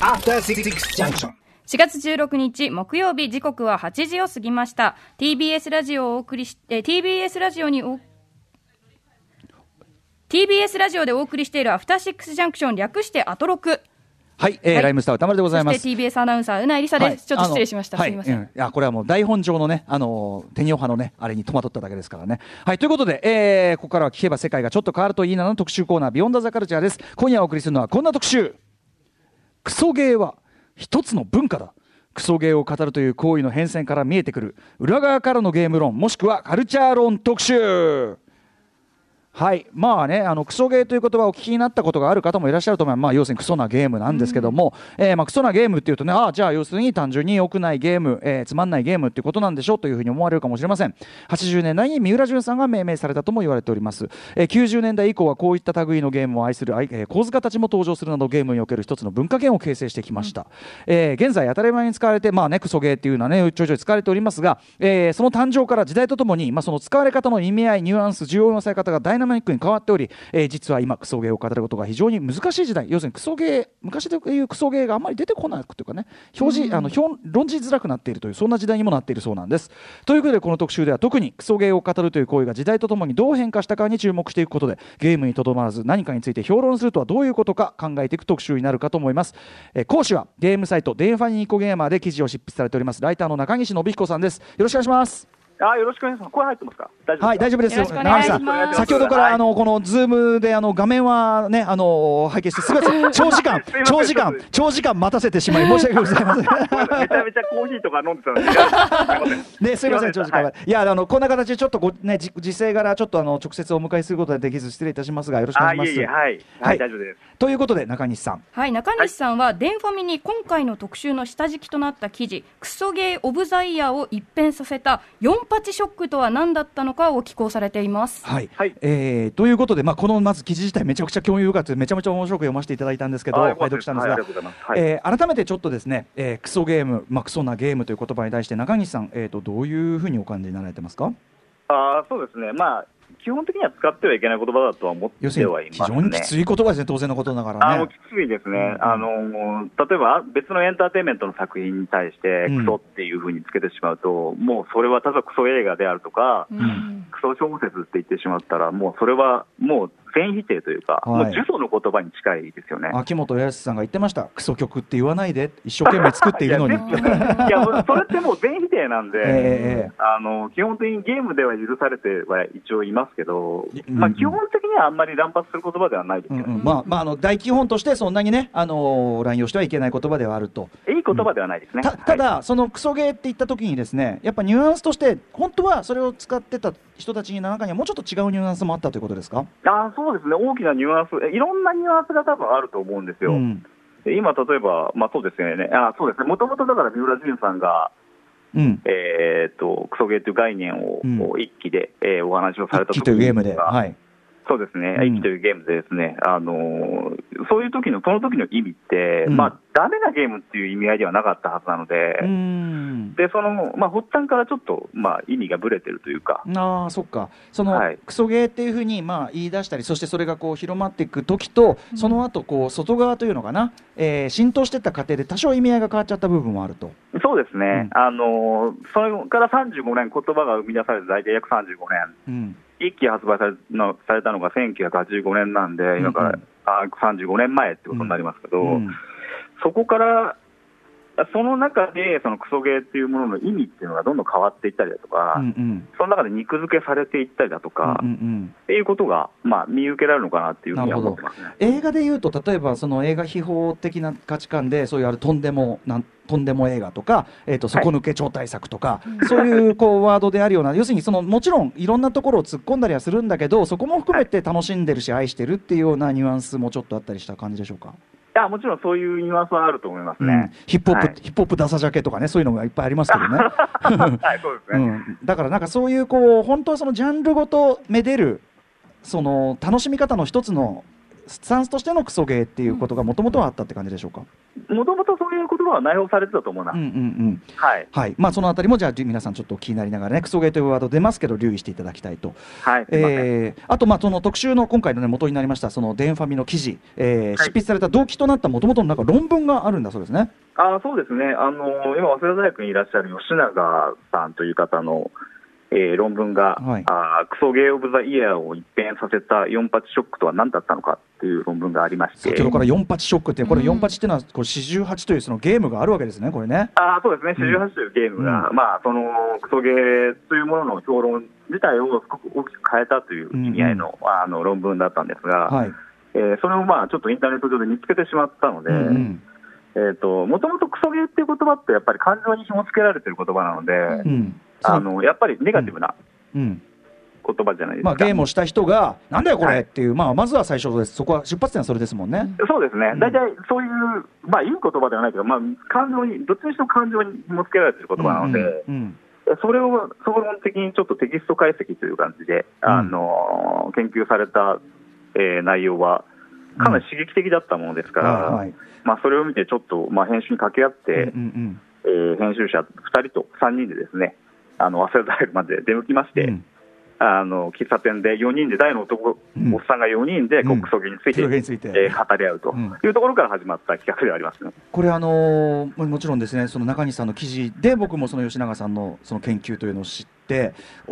After Six Junction. 4月16日木曜日時刻は8時を過ぎました TBS ラジオをお送りし、えー TBS ラジオにお TBS ラジオでお送りしているアフターシックスジャンクション略してアトロクはい、えーはいライムスター歌丸でございます。そして TBS アナウンサーうないりさです、はいちょっと失礼しました、すみません、はいうんいやこれはもう台本上のね、あのー、天洋派のね、あれに戸惑っただけですからね。はい、ということで、えーここからは聞けば世界がちょっと変わるといいなの特集コーナー、ビヨンダザカルチャーです。今夜お送りするのはこんな特集。クソゲーは一つの文化だ。クソゲーを語るという行為の変遷から見えてくる裏側からのゲーム論もしくはカルチャー論特集はい。まあねあのクソゲーという言葉をお聞きになったことがある方もいらっしゃると思います、まあ、要するにクソなゲームなんですけども、えーまあ、クソなゲームっていうとねああじゃあ要するに単純に良くないゲーム、えーつまんないゲームっていうことなんでしょうというふうに思われるかもしれません。80年代に三浦淳さんが命名されたとも言われております、えー90年代以降はこういった類のゲームを愛する、えー、構図家たちも登場するなどゲームにおける一つの文化圏を形成してきました、えー現在当たり前に使われてまあねクソゲーっていうのはねちょいちょい使われておりますが、えーその誕生から時代とともに、まあ、その使われ方の意味合いニュアンス需要のされ方がダイナミックに変わっており、えー実は今クソゲーを語ることが非常に難しい時代。要するにクソゲー昔でいうクソゲーがあんまり出てこないというかね表示、あの表論じづらくなっているというそんな時代にもなっているそうなんです。ということでこの特集では特にクソゲーを語るという行為が時代とともにどう変化したかに注目していくことでゲームにとどまらず何かについて評論するとはどういうことか考えていく特集になるかと思います、えー講師はゲームサイトデンファニニコゲーマーで記事を執筆されておりますライターの中西信彦さんです。よろしくお願いしますあよろしくお願いします。声入ってますか？大丈夫ですか？はい、大丈夫です。長井さん先ほどから、はいあの、このズームで、あの、画面はね、あの、拝見して、すべて長時間すいません、長時間、長時間待たせてしまい、申し訳ございません。めちゃめちゃコーヒーとか飲んでたんですけど、すいません。ね、すみません、長時間は。はいいや、あの、こんな形で、ちょっとご、ね、じ時勢柄、ちょっと、あの、直接お迎えすることができず、失礼いたしますが、よろしくお願いします。あいえいえ、はい。ははいい、大丈夫です。ということで、中西さん。はい、中西さんは、デンファミに今回の特集の下敷きとなった記事、クソゲーオブザイヤーを一変させた4パチショックとは何だったのかを寄稿されています。はい。はいえーということで、まあ、この、まず記事自体、めちゃくちゃ興味深くて、めちゃめちゃ面白く読ませていただいたんですけど、あ拝読したんですが。えー改めてちょっとですね、えークソゲーム、まあ、クソなゲームという言葉に対して中西さん、えー、とどういうふうにお感じになられてますか？あーそうですね。まあ、基本的には使ってはいけない言葉だとは思ってはいますね。常にきつい言葉ですね、当然のことながらねあのき。ついですね、うんあの例えば別のエンターテインメントの作品に対して、うんクソっていうふうにつけてしまうと、もうそれは例えばクソ映画であるとか、うんクソ小説って言ってしまったら、もうそれはもう全否定というか、はいもう呪詛の言葉に近いですよね。秋元康さんが言ってました、クソ曲って言わないで、一生懸命作っているのに。いやそれってもう全否定なんで、ええあの基本的にゲームでは許されては一応いますけど、うんまあ、基本的にはあんまり乱発する言葉ではないですよね。うんうんまあまあ、あの大基本としてそんなにね、あのー乱用してはいけない言葉ではあると。いい言葉ではないですね。たただ、はいそのクソゲーって言った時にですねやっぱニュアンスとして本当はそれを使ってた人たちの中にはもうちょっと違うニュアンスもあったということですか、あそうですね、大きなニュアンス、えいろんなニュアンスが多分あると思うんですよ。うん。で今、例えば、まあそうですよね、あそうですね、もともとだから三浦淳さんが、うん、えー、とクソゲーという概念を、うん。一気で、えーお話をされた一気というゲームで、ははい、そうですね、うん。一気というゲームでですね、あのーそういう時の、その時の意味って、うん。まあ、ダメなゲームっていう意味合いではなかったはずなので、うーん。で、その、まあ、発端からちょっと、まあ、意味がぶれてるというか、ああそっか。その、はい。クソゲーっていうふうにまあ言い出したりそしてそれがこう広まっていく時とその後こう外側というのかな、えー浸透していった過程で多少意味合いが変わっちゃった部分もあると。そうですね、うん。あのーそれから35年、言葉が生み出されて大体約35年。うん一気発売されのされたのが1985年なんで、今から、うんうん。あ35年前ってことになりますけど、うん。そこから、その中で、そのクソゲーっていうものの意味っていうのがどんどん変わっていったりだとか、うんうんその中で肉付けされていったりだとか、うんうんっていうことが、まあ、見受けられるのかなっていうふうに思ってますね。映画でいうと例えばその映画秘宝的な価値観でそういうあるとんでもなんとんでも映画とか、えー、と底抜け超大作とか、そういうこうワードであるような 要するにそのもちろんいろんなところを突っ込んだりはするんだけどそこも含めて楽しんでるし愛してるっていうようなニュアンスもちょっとあったりした感じでしょうか？いや、もちろんそういうニュアンスはあると思いますうんね。ヒップホップ、はいヒップホップダサジャケとかねそういうのがいっぱいありますけどね。はい、そうですね。うん、だからなんかそういうこう本当はそのジャンルごとめでるその楽しみ方の一つのスタンスとしてのクソゲーっていうことがもともとはあったって感じでしょうか？もともとそういう言葉は内容されてたと思います。うんうんうん。はい。はい。まあそのあたりもじゃあ皆さんちょっと気になりながらね、クソゲーというワード出ますけど留意していただきたいと。はい。えーあとまあその特集の今回のね元になりましたそのデンファミの記事、えー執筆された動機となったもともとのなんか論文があるんだそうですね。あそうですね、あの今、早稲田大学にいらっしゃる吉永さんという方の、えー論文が、はい。あークソゲー・オブ・ザ・イヤーを一変させた4八ショックとは何だったのかっていう論文がありまして、先ほどから4八ショックってこれうん。4八っていうのはこれ48というそのゲームがあるわけですねこれね。あーそうですね、四十八というゲームが、うまあ、そのクソゲーというものの評論自体をすごく大きく変えたという意味合いの,、あの論文だったんですが、はい。えーそれをまあちょっとインターネット上で見つけてしまったので、うんうん。えーともともとクソゲーっていう言葉って、やっぱり感情に紐付けられてる言葉なので、うん。あのやっぱりネガティブなうん。言葉じゃないですか。まあゲームをした人がなんだよこはい。れっていうまあまずは最初です。そこは出発点はそれですもんね。そうですね。うん、大体そういう、まあ、いい言葉ではないけど、まあ、感情に、どっちにしても感情に紐付けられている言葉なので、うん。うん。それを総論的にちょっとテキスト解析という感じで、うん。あの研究された、えー内容は、かなり刺激的だったものですから、はいはい。まあ、それを見て、ちょっと、まあ、編集に掛け合って、うんうんえー編集者2人と3人でですね、あの早稲田大学まで出向きまして、うん。あの喫茶店で4人で大の男、うん。おっさんが4人でうん。国葬儀について、クソゲーについて。えー語り合うと。うん。いうところから始まった企画ではありますね。これあのーももちろんですねその中西さんの記事で僕もその吉永さんのその研究というのを知ってお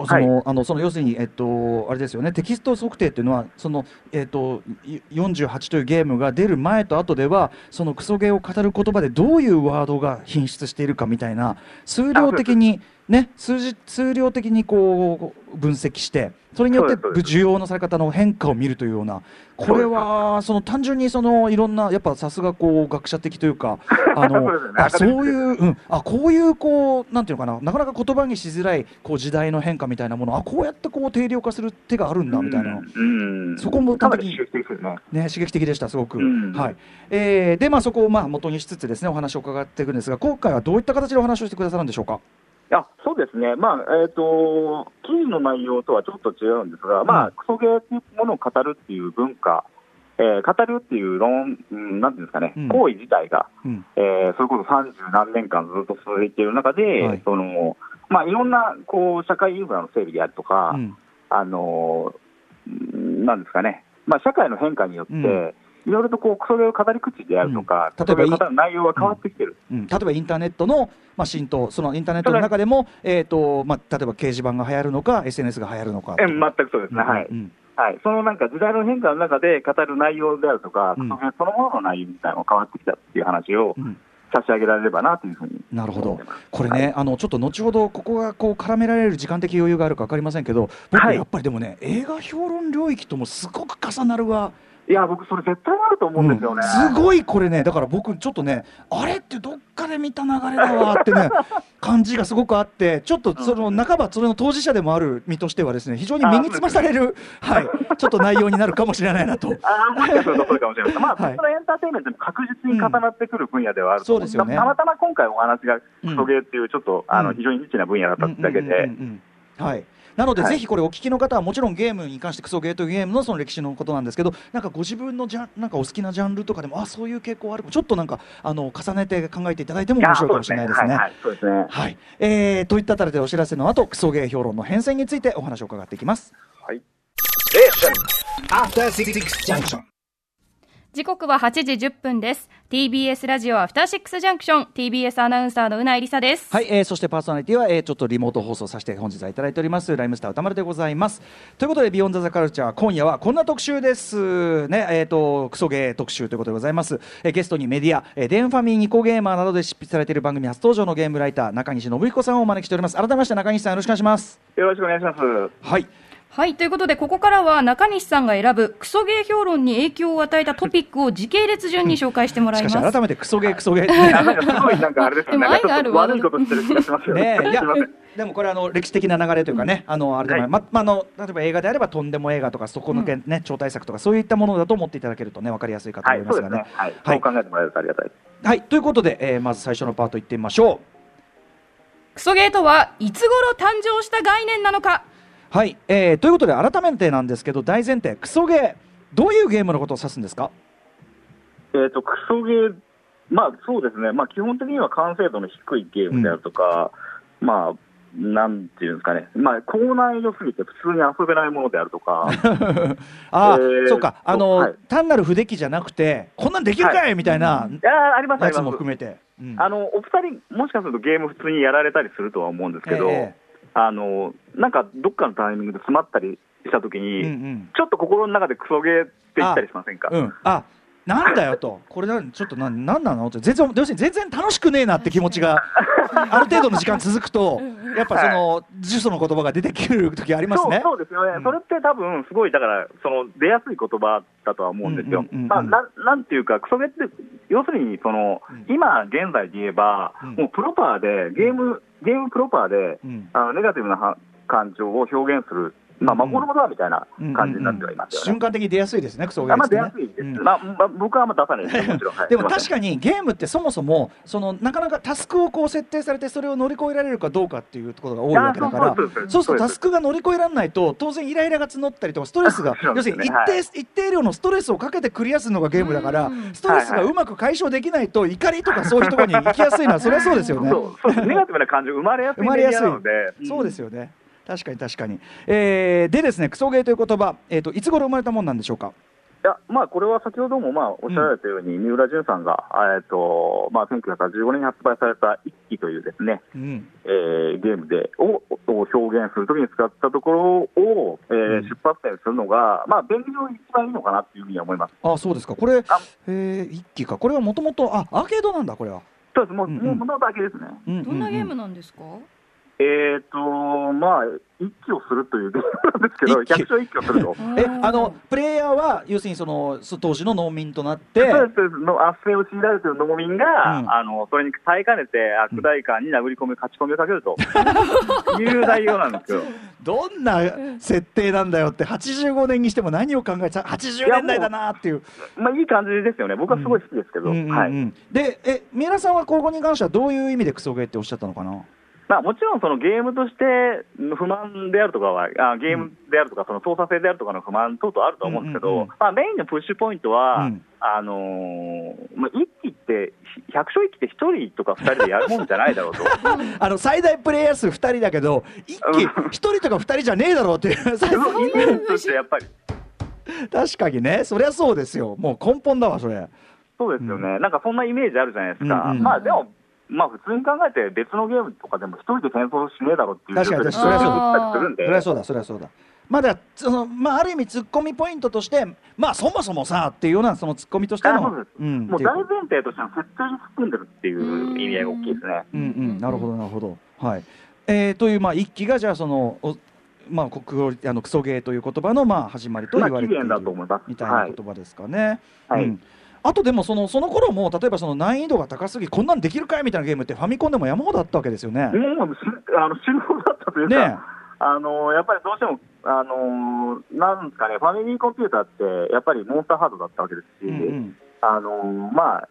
その、あのその要するにえっとあれですよね。テキスト測定っていうのはそのえっとい48というゲームが出る前と後ではそのクソゲーを語る言葉でどういうワードが品質しているかみたいな数量的にね数字数量的にこう分析してそれによって需要のされ方の変化を見るというようなこれはその単純にそのいろんなやっぱさすがこう学者的というかあの そうね。あそういう、うん、あこういうこうなんていうのかな。なかなか言葉にしづらいこう時代の変化みたいなもの。あこうやってこう定量化する手があるんだみたいな。の、うん。そこもかな刺激的ね。ね、刺激的でした、すごく。うん。はい。えーで、まあ、そこをまあ元にしつつですねお話を伺っていくんですが、今回はどういった形でお話をしてくださるんでしょうか？あそうですね、まあえー、と記事の内容とはちょっと違うんですが、まうん。あ、クソゲーというものを語るっていう文化、えー語るっていう論、うんなんていうんですかね、うん。行為自体が、うん。えーそれこそ30何年間ずっと続いている中で、はい。そのまあ、いろんなこう社会インフラの整備であるとか、うん。あのうんなんですかね、まあ、社会の変化によって、うんいろいろとこうクソゲーを語り口であるとか、うん。例えばクソゲーを語る内容が変わってきてる。うん、例えばインターネットの、まあ、浸透、そのインターネットの中でも、えーとまあ、例えば掲示板が流行るのか、SNS が流行るのか。え全くそうですね、はいうんはい、そのなんか時代の変化の中で語る内容であるとか、うん。クソゲーそのものの内容みたいなのが変わってきたっていう話をうん。差し上げられればなというふうになるほど。これね、あのちょっと後ほどここがこう絡められる時間的余裕があるか分かりませんけど僕はい。やっぱりでもね、映画評論領域ともすごく重なるわ、いや、僕、それ絶対あると思うんですよね。うん。すごいこれね。だから僕ちょっとねあれってどっかで見た流れだわってね 感じがすごくあってちょっとその半ばそれの当事者でもある身としてはですね非常に身につまされる、はい、ちょっと内容になるかもしれないなと。ああ、もしかするとそうかもしれません。まあ、はい。そのエンターテインメントも確実に重なってくる分野ではあると思うんそうですよね。たまたま今回お話が、クうんソゲーっていう、ちょっと、あの、うん。非常にニッチな分野だっただけで、はいなので、はいぜひこれお聞きの方はもちろんゲームに関してクソゲーというゲームのその歴史のことなんですけどなんかご自分のジャンなんかお好きなジャンルとかでもあそういう傾向あるちょっとなんかあの重ねて考えていただいても面白いかもしれないですね。はいはい、そうですね。はい、えー、といったあたりでお知らせの後クソゲー評論の変遷についてお話を伺っていきます。はい。After Six Junction. 時刻は8時10分です。TBS ラジオアフターシックスジャンクション TBS アナウンサーのうないりさです。はい、えー、そしてパーソナリティは、えー、ちょっとリモート放送させて本日はいただいておりますライムスター宇多丸でございます。ということでビヨンドザカルチャー今夜はこんな特集です。ねえっ、とクソゲー特集ということでございます、えー、ゲストにメディア、えー、電ファミニコゲーマーなどで執筆されている番組初登場のゲームライター中西信彦さんをお招きしております。改めまして中西さんよろしくお願いします。よろしくお願いします。はいはいということでここからは中西さんが選ぶクソゲー評論に影響を与えたトピックを時系列順に紹介してもらいますしかし改めてクソゲークソゲーってねなんかすごいなんかあれですよね。愛がある悪いことしてる気がしますよね。いや。でもこれあの歴史的な流れというかね、あのあれでも、はいままあの例えば映画であればとんでも映画とかそこのけ、ね超大作とかそういったものだと思っていただけるとねわかりやすいかとはい、思いますがねそうですね。。はい。はいそう考えてもらえるとありがたい。はい、ということで、えーまず最初のパートいってみましょクソゲーとはいつ頃誕生した概念なのかう。はい、えーということで改めてなんですけど大前提クソゲーどういうゲームのことを指すんですか？えー、とクソゲー、まあそうですね、まあ、基本的には完成度の低いゲームであるとか、まあ、なんていうんですかね、まあ、高難易度すぎて普通に遊べないものであるとか、ああ、えーそうか、あの、はい。単なる不出来じゃなくて、こんなんできるかい、みたいないあります、あやつも含めて。うん。あのお二人、もしかするとゲーム普通にやられたりするとは思うんですけど、えあのなんかどっかのタイミングで詰まったりしたときに、うんうん。ちょっと心の中でクソゲーって言ったりしませんか？うん、あなんだよと、これなちょっとなんなんなの？って、全然要するに全然楽しくねえなって気持ちが、ある程度の時間続くと、やっぱその、呪詛の言葉が出てくる時ありますそうね。そうですよね、うん。それって多分すごい、だから、その出やすい言葉だとは思うんですよ。なんていうか、クソゲって、要するにその、うん。今現在で言えば、うん。もうプロパーで、ゲーム、ゲームプロパーで、うん。あのネガティブなは感情を表現する、まあ、うんうん魔法の言葉みたいな感じになってはいますよね。瞬間的に出やすいですね、クソゲーあまあ、出やすいです、うん。まあまあ、僕はあんま出さないですよ、もちろん。はい。でも確かにゲームってそもそもそのなかなかタスクをこう設定されてそれを乗り越えられるかどうかっていうところが多いわけだから。あそうするとタスクが乗り越えられないと当然イライラが募ったりとかストレスが要するに一定,、はい一定量のストレスをかけてクリアするのがゲームだからうん。ストレスがうまく解消できないと怒りとかそういうところに行きやすいのはそれはそうですよね。そうそう。ネガティブな感情生まれやすい生まれやすい。メディアなので、そうですよね確かに確かに、えーでですねクソゲーという言葉、えー、といつ頃生まれたもんなんでしょうか？いや、まあ、これは先ほどもまあおっしゃられたように、三浦淳さんが、えっとまあ、1985年に発売された一期というですね、うん。えーゲームでをを表現するときに使ったところを、えーうん。出発点するのが、まあ、便利上一番いいのかなっていうふうには思います。あそうですか。これあ、えー、一機か。これはもともとあアーケードなんだこれは、そうです、もう、うんうん。もう、だけですね。うんうんうんどんなゲームなんですか、えっ、と、まあ、一気をするというゲームなんですけど、一気百姓一気をすると。えあのプレイヤーは要するにそのそ当時の農民となって。そうですの圧政を強いられている農民が、うん。あのそれに耐えかねて悪代官に殴り込み、勝ち込みをかけると。いう内容なんですよ。どんな設定なんだよって85年にしても何を考えてた80年代だなっていう。まあ、いい感じですよね、僕はすごい好きですけど、うん。うんうんはい。でえ三浦さんはここに関してはどういう意味でクソゲーっておっしゃったのかな？まあ、もちろんそのゲームとして不満であるとかは、あゲームであるとか、その操作性であるとかの不満等々あると思うんですけど、うんうんうん。まあ、メインのプッシュポイントは、うん。あのーまあ、一機って、百姓一機って1人とか2人でやるもんじゃないだろうと。あの最大プレイヤー数2人だけど一気うん。1人とか2人じゃねえだろうっていう そうイメージとしてやっぱり。確かにね。そりゃそうですよ。もう根本だわそれ。そうですよね、なんかそんなイメージあるじゃないですか、うんうん。まあでも、まあ普通に考えて、別のゲームとかでも一人で戦争しねえだろっていう確かに状況でそれはそうだそりゃそうだ。まだそのまあある意味ツッコミポイントとしてまあそもそもさっていうようなそのツッコミとしてのうんもう大前提としての設定に含んでるっていう意味合いが大きいですね。うんうんなるほどなるほど。はい。えー、というまあ一期がじゃあそのおまあこクあのクソゲーという言葉のまあ始まりと言われている、みたいな言葉ですかね。はい。うんあとでもそのその頃も例えばその難易度が高すぎこんなんできるかいみたいなゲームってファミコンでも山ほどあったわけですよね。もうしあの死ぬほどだったというか、ねあのやっぱりどうしても、あのなんですかね、ファミリーコンピューターって、やっぱりモンスターハードだったわけですし、うんうん。あのまあ、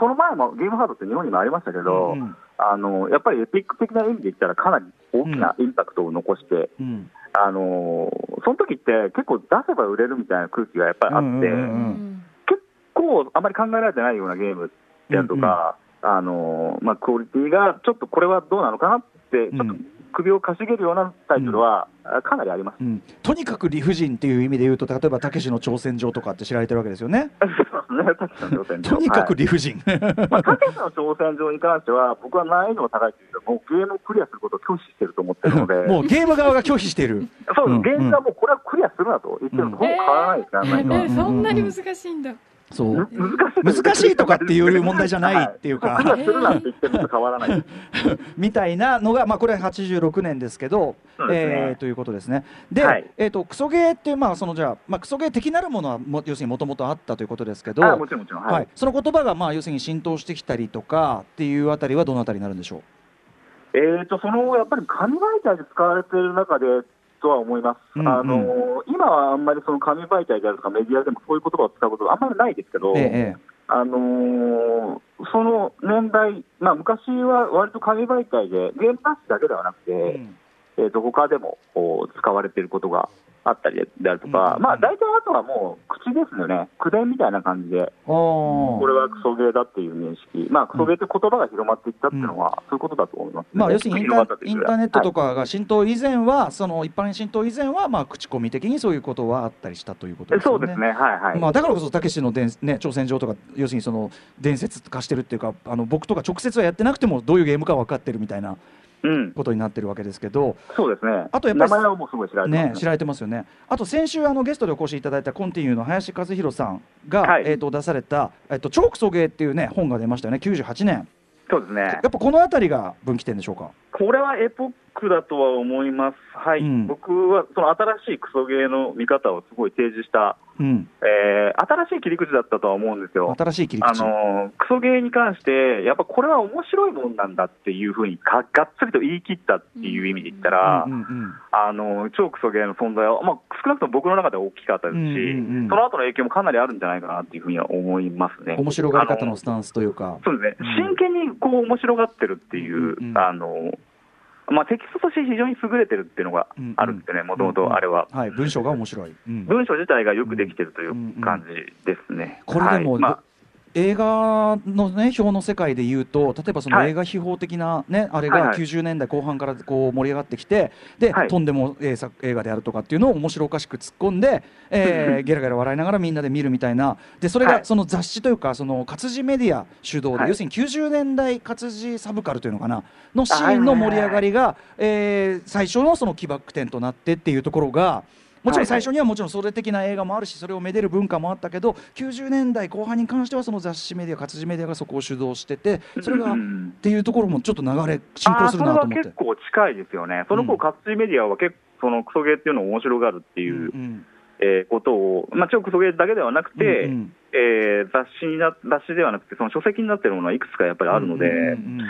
その前もゲームハードって日本にもありましたけど、うんうん。あのやっぱりエピック的な意味で言ったら、かなり大きなインパクトを残して、うん。あのその時って結構出せば売れるみたいな空気がやっぱりあって、うんうんうん結構あまり考えられてないようなゲームであるとか、あのまあ、クオリティがちょっとこれはどうなのかなって、ちょっと首をかしげるようなタイトルは、あかなりあります。うん。とにかく理不尽っていう意味で言うと例えばたけしの挑戦状とかって知られてるわけですよね。そうですね、たけしの挑戦状。とにかくはい理不尽。まあ、たけしの挑戦状に関しては、僕は難易度が高いというよりも、ゲームをクリアすることを拒否してると思ってるので、もうゲーム側が拒否している。そううん。です、現実はもうこれはクリアするなと言ってるのとほぼ変わらない。ですから、うん。難易度はえそんなに難しいんだ。そう。む難しい。とかっていう問題じゃないっていうか。はクリアするなって言ってるのと変わらない。みたいなのが、まあ、これは86年ですけど、すね。えーということですね。で、はい。えー、とクソゲーっていう、まあそのじゃあまあ、クソゲー的なるものはも要するにもともとあったということですけど、あもちろんもちろん、はい。はい、その言葉が、まあ、要するに浸透してきたりとかっていうあたりはどのあたりになるんでしょえー、とそのやっぱり紙媒体で使われている中でとは思います、うんうん。あの今はあんまりその紙媒体であるとかメディアでもそういう言葉を使うことがあんまりないですけど、う。ええあのーその年代、まあ、昔は割と紙媒体で、ゲーム雑誌だけではなくて、ええうん。えー、と他でも使われていることがあったりであるとか、うんまあ大体あとはもう口ですよね、口伝みたいな感じで、おこれはクソゲーだっていう認識、まあクソゲーって言葉が広まっていったっていうのは、そういうことだと思います、まあ、要するにインターネットとか、かが浸透以前は、その一般に浸透以前は、まあ、口コミ的にそういうことはあったりしたということはいですよね。そうですね、はいはい。まあ、だからこそ、たけしの伝、ね、挑戦状とか、要するにその伝説化してるっていうか、あの僕とか直接はやってなくても、どういうゲームか分かってるみたいなうん、ことになってるわけですけど、そうですね。あとやっぱり名前はもうすごい知られてますね、知られてますよね。あと先週あのゲストでお越しいただいたコンティニューの林和弘さんが、はいえっ、と出されたえっ、と超クソゲーっていうね本が出ましたよね。98年。そうですねや。っぱこのあたりが分岐点でしょうか？これはエポックだとは思います。はい。うん僕はその新しいクソゲーの見方をすごい提示した、うん。えー新しい切り口だったとは思うんですよ。新しい切りあ口。のークソゲーに関して、やっぱこれは面白いもんなんだっていうふうにががっつりと言い切ったっていう意味で言ったら、うんうんうんあのー超クソゲーの存在は、まあ、少なくとも僕の中では大きかったですし、うんうんうんその後の影響もかなりあるんじゃないかなっていうふうには思いますね。面白がり方あのスタンスというか。そうですね、うん真剣にこう面白がってるっていう、うんうんあのまあ、テキストとして非常に優れてるっていうのがあるんですよね、もともとあれは。はい、文章が面白い。うん文章自体がよくできてるという感じですね。これでも、はいまあ映画のね表の世界で言うと例えばそのはい。映画秘宝的なね、あれがはいはい。90年代後半からこう盛り上がってきてで、はい。とんでも映画であるとかっていうのを面白おかしく突っ込んで、えーゲラゲラ笑いながらみんなで見るみたいな。でそれはい。がその雑誌というかその活字メディア主導で、はい。要するに90年代活字サブカルというのかなのシーンの盛り上がりが、えー最初のその起爆点となってっていうところが。もちろん最初にはもちろんそれ的な映画もあるしそれをめでる文化もあったけど90年代後半に関してはその雑誌メディア活字メディアがそこを主導しててそれがっうんていうところもちょっと流れシンクロするなと思って。あーそれは結。構近いですよね、そのうん。頃、活字メディアは結構、そのクソゲーっていうのを面白がるっていう、うんえーことを、まあ、超クソゲーだけではなくて、うんうん。えー雑誌にな雑誌ではなくて、その書籍になってるものはいくつかやっぱりあるので、うんうん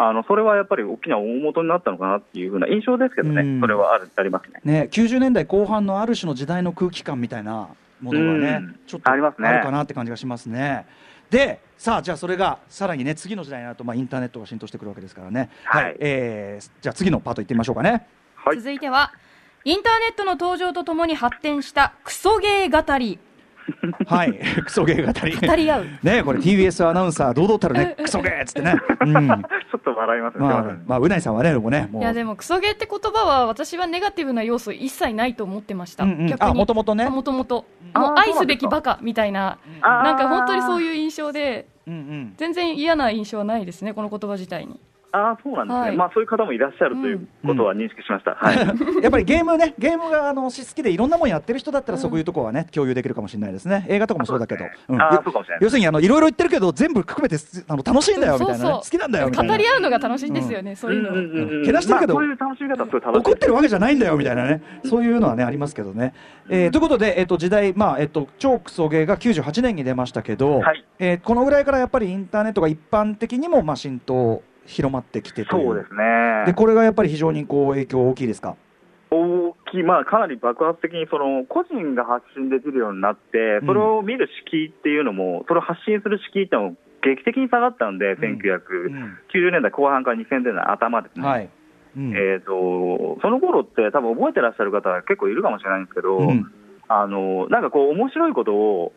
あのそれはやっぱり大きな大元になったのかなっていうふうな印象ですけどね、うん。それはあるありますね。ね、90年代後半のある種の時代の空気感みたいなものがね、うん。ちょっとありますね。あるかなって感じがしますね。でさあじゃあそれがさらにね次の時代になると、まあ、インターネットが浸透してくるわけですからね、はい。えーじゃあ次のパートいってみましょうかね。はい。続いてはインターネットの登場とともに発展したクソゲー語り。はい、クソゲー語り。語り合う。ねこれ TBS アナウンサー堂々たるね。クソゲーっつってね。うん。ま ちょっと笑いますね、ません。まあうないさんはねもうねもう。いやでもクソゲーって言葉は私はネガティブな要素一切ないと思ってました、うんうん。逆に。あ元々ね。もともともう愛すべきバカみたいな。なんか本当にそういう印象でうんうん。全然嫌な印象はないですねこの言葉自体にああ、そうなんですね、はい。まあ、そういう方もいらっしゃるということは認識しました。はい。やっぱりゲームね、ゲームがあのし好きでいろんなもんやってる人だったら、そういうところはね、共有できるかもしれないですね。映画とかもそうだけど。うん。あーよそうかもしれない要するにあのいろいろ言ってるけど、全部含めてすあの楽しいんだよみたいなね、そうそう。好きなんだよみたいな。語り合うのが楽しいんですよね、そういうの、うんうんうんけなしてるけどまあそういう楽しみ方はすごい正しい怒ってるわけじゃないんだよみたいなね、そういうのはねありますけどね。えーということで、えっ、と時代まあえっ、と超クソゲーが98年に出ましたけど、はい。えーこのぐらいからやっぱりインターネットが一般的にもまあ浸透広まってきて。そうですね。でこれがやっぱり非常にこう影響大きいですか？大きい、まあ、かなり爆発的にその個人が発信できるようになって、それを見る敷居っていうのも、それを発信する敷居っていうのも劇的に下がったんで、うん1990年代後半から2000年代頭ですね。はい。うんえー、とその頃って、多分覚えてらっしゃる方は結構いるかもしれないんですけど、うんあのなんかこう、面白いことを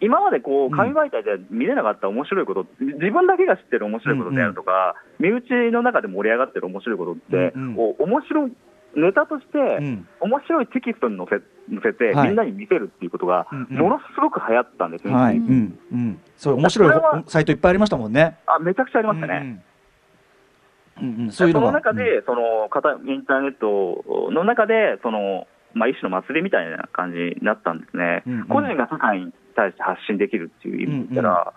今までこうん。う紙媒体では見れなかった面白いこと、自分だけが知ってる面白いことであるとか、身内の中で盛り上がってる面白いことって、うんうん。面白いネタとして、うん。面白いテキストに載せ載せて、はい。みんなに見せるっていうことが、うんうん。ものすごく流行ったんですね、はい、うん、うん、そう、面白いサイトいっぱいありましたもんね。あめちゃくちゃありましたね。うんうん。うんうん、そういうのが。の中で、その方インターネットの中で、そのまあ、一種の祭りみたいな感じになったんですね、うんうん。個人が世界に対して発信できるっていう意味で言ったら、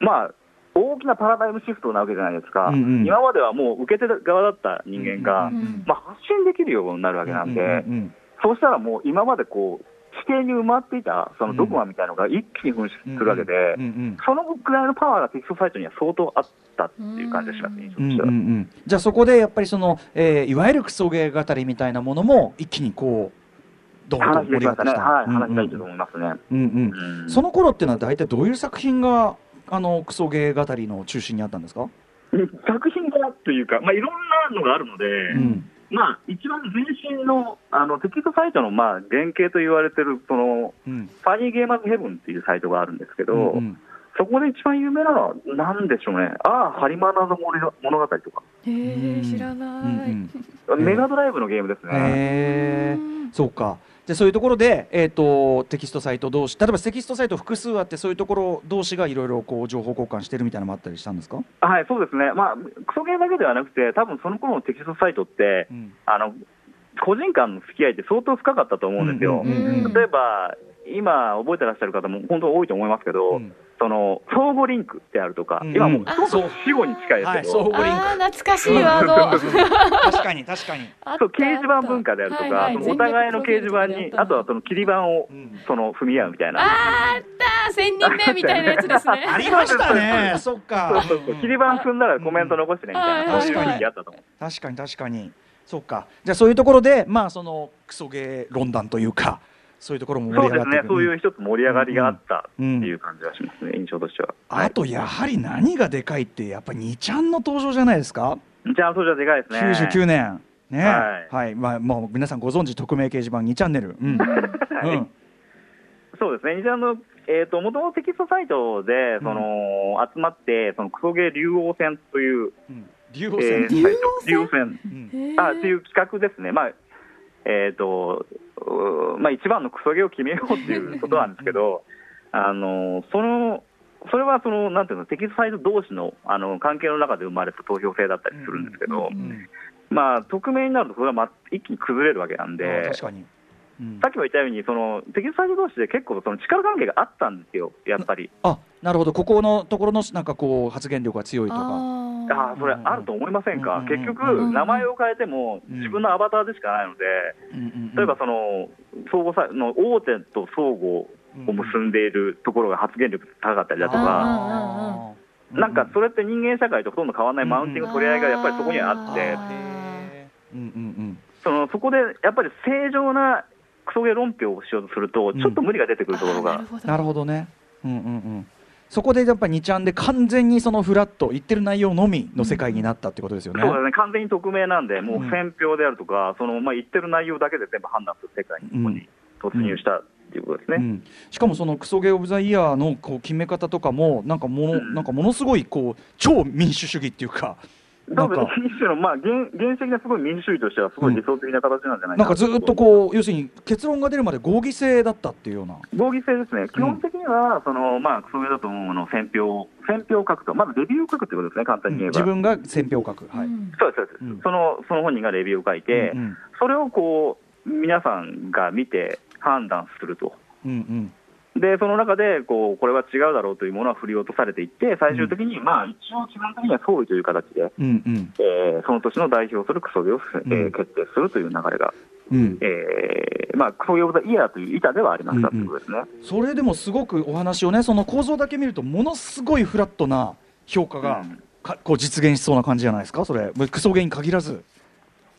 まあ、大きなパラダイムシフトなわけじゃないですか、うんうん。今まではもう受け手側だった人間が、うんうんまあ、発信できるようになるわけなんで、うんうんそうしたらもう今までこう地形に埋まっていたそのドグマみたいなのが一気に噴出するわけで、うんうんそのぐらいのパワーがテキストサイトには相当あったっていう感じがしますね、うんうんうん。じゃあそこでやっぱりその、えーいわゆるクソゲー語りみたいなものも一気にこうどんどん話盛り上がってきた。い、うんうん。話がいいと思いますね。うんうん。うん。その頃っていうのは大体どういう作品があのクソゲー語りの中心にあったんですか？作品がというか、まあ、いろんなのがあるので、うん。まあ、一番前身のあのテキストサイトの、まあ、原型と言われてるそのうん。ファニーゲーマーズヘブンっていうサイトがあるんですけど、うんうん。そこで一番有名なのは、なんでしょうね、ああ、ハリマナの物語とか、へえ知らうんない、うん。メガドライブのゲームですね。へえそうかじゃあそういうところで、えー、とテキストサイト同士例えばテキストサイト複数あってそういうところ同士がいろいろこう情報交換してるみたいなのもあったりしたんですか、はい、そうですね、まあ、クソゲーだけではなくて、多分その頃のテキストサイトって、うん。あの個人間の付き合いって相当深かったと思うんですよ。うんうんうん。例えば、今覚えてらっしゃる方も本当多いと思いますけど、うん。その相互リンクであるとか、うん。今もううん。ほとんど死後に近いですはいけど、相互リンク。あー懐かしいワード。確かに確かに、そう掲示板文化であるとか、はいはいそのお互いの掲示板に、あとはその切り板をうん。その踏み合うみたいな、あった千人目みたいなやつですね。ありましたね。そっか。そうそうそう。切り板踏んだらコメント残してねみたいな、雰囲気あったと思う。確かに確かに。そっか。じゃあそういうところでまあそのクソゲー論壇というかそういうところも盛そうですねり上がっていく、そういう一つ盛り上がりがあったっていう感じがしますね、印象としては。あとやはり何がでかいってやっぱ2ちゃんの登場じゃないですか？じゃあ、そうじゃでかいですね。99年。ね。はい。はい、まあもう皆さんご存知匿名掲示板2チャンネル。うん、はい。うん。そうですね、あの、えっ、と、もともとテキストサイトで、その、集まって、そのクソゲー竜王戦という、うん。竜王え戦ー、サイト竜王戦。うん。あっていう企画ですね。まあ、えっ、と、まあ、一番のクソゲーを決めようっていうことなんですけど、あの、その、それはその、なんていうの、テキストサイト同士のあの関係の中で生まれた投票制だったりするんですけど、まあ、匿名になると、それは、ま、一気に崩れるわけなんあで、確かに、うん。さっきも言ったように、そのテキストサイト同士で結構その力関係があったんですよ、やっぱり。あなるほど。ここのところのなんかこう発言力が強いとか。あああ、それあると思いませんか、うん結局、うん名前を変えてもうん。自分のアバターでしかないので、うんうんうん。例えばその相互さの大手と相互を結んでいるところが発言力高かったりだとか、なんかそれって人間社会とほとんど変わらないマウンティング取り合いがやっぱりそこにはあって、へーうんうん。そのそこでやっぱり正常なクソゲー論評をしようとすると、ん。ちょっと無理が出てくるところが。うんなるほど。ね。うんうんうん。そこでやっぱり2ちゃんで完全にそのフラット言ってる内容のみの世界になったってことですよね、そうですね、完全に匿名なんで、もう選票であるとか、そのまあ言ってる内容だけで全部判断する世界にここに突入したっていうことですね。うん、しかもそのクソゲー・オブ・ザ・イヤーのこう決め方とかもなんかもの、うん。なんかものすごいこう超民主主義っていうかなんか多分一種の、まあ、原 原始的なすごい民主主義としては、すごい理想的な形なんじゃないかなんかずっとこう要するに結論が出るまで合議制だったっていうような。合議制ですね、基本的には、そのまあ、クソゲーだと思うものを選票、選票を書くと、まずレビューを書くってことですね、簡単に言えば。自分が選票を書く、はい。うん。そうですそうです、うん。そのその本人がレビューを書いて、うんうん。それをこう皆さんが見て判断すると。うんうんで、その中でこう、これは違うだろうというものは振り落とされていって、最終的に、まあ、一応、基本的には総意という形で、うんうん。えーその年の代表するクソゲーを、えーうん。決定するという流れが、うん。えーまあ、クソゲーオブザイヤーという板ではありましたということですね。それでもすごくお話をねその構造だけ見るとものすごいフラットな評価が、うん。かこう実現しそうな感じじゃないですかそれ。クソゲーに限らず。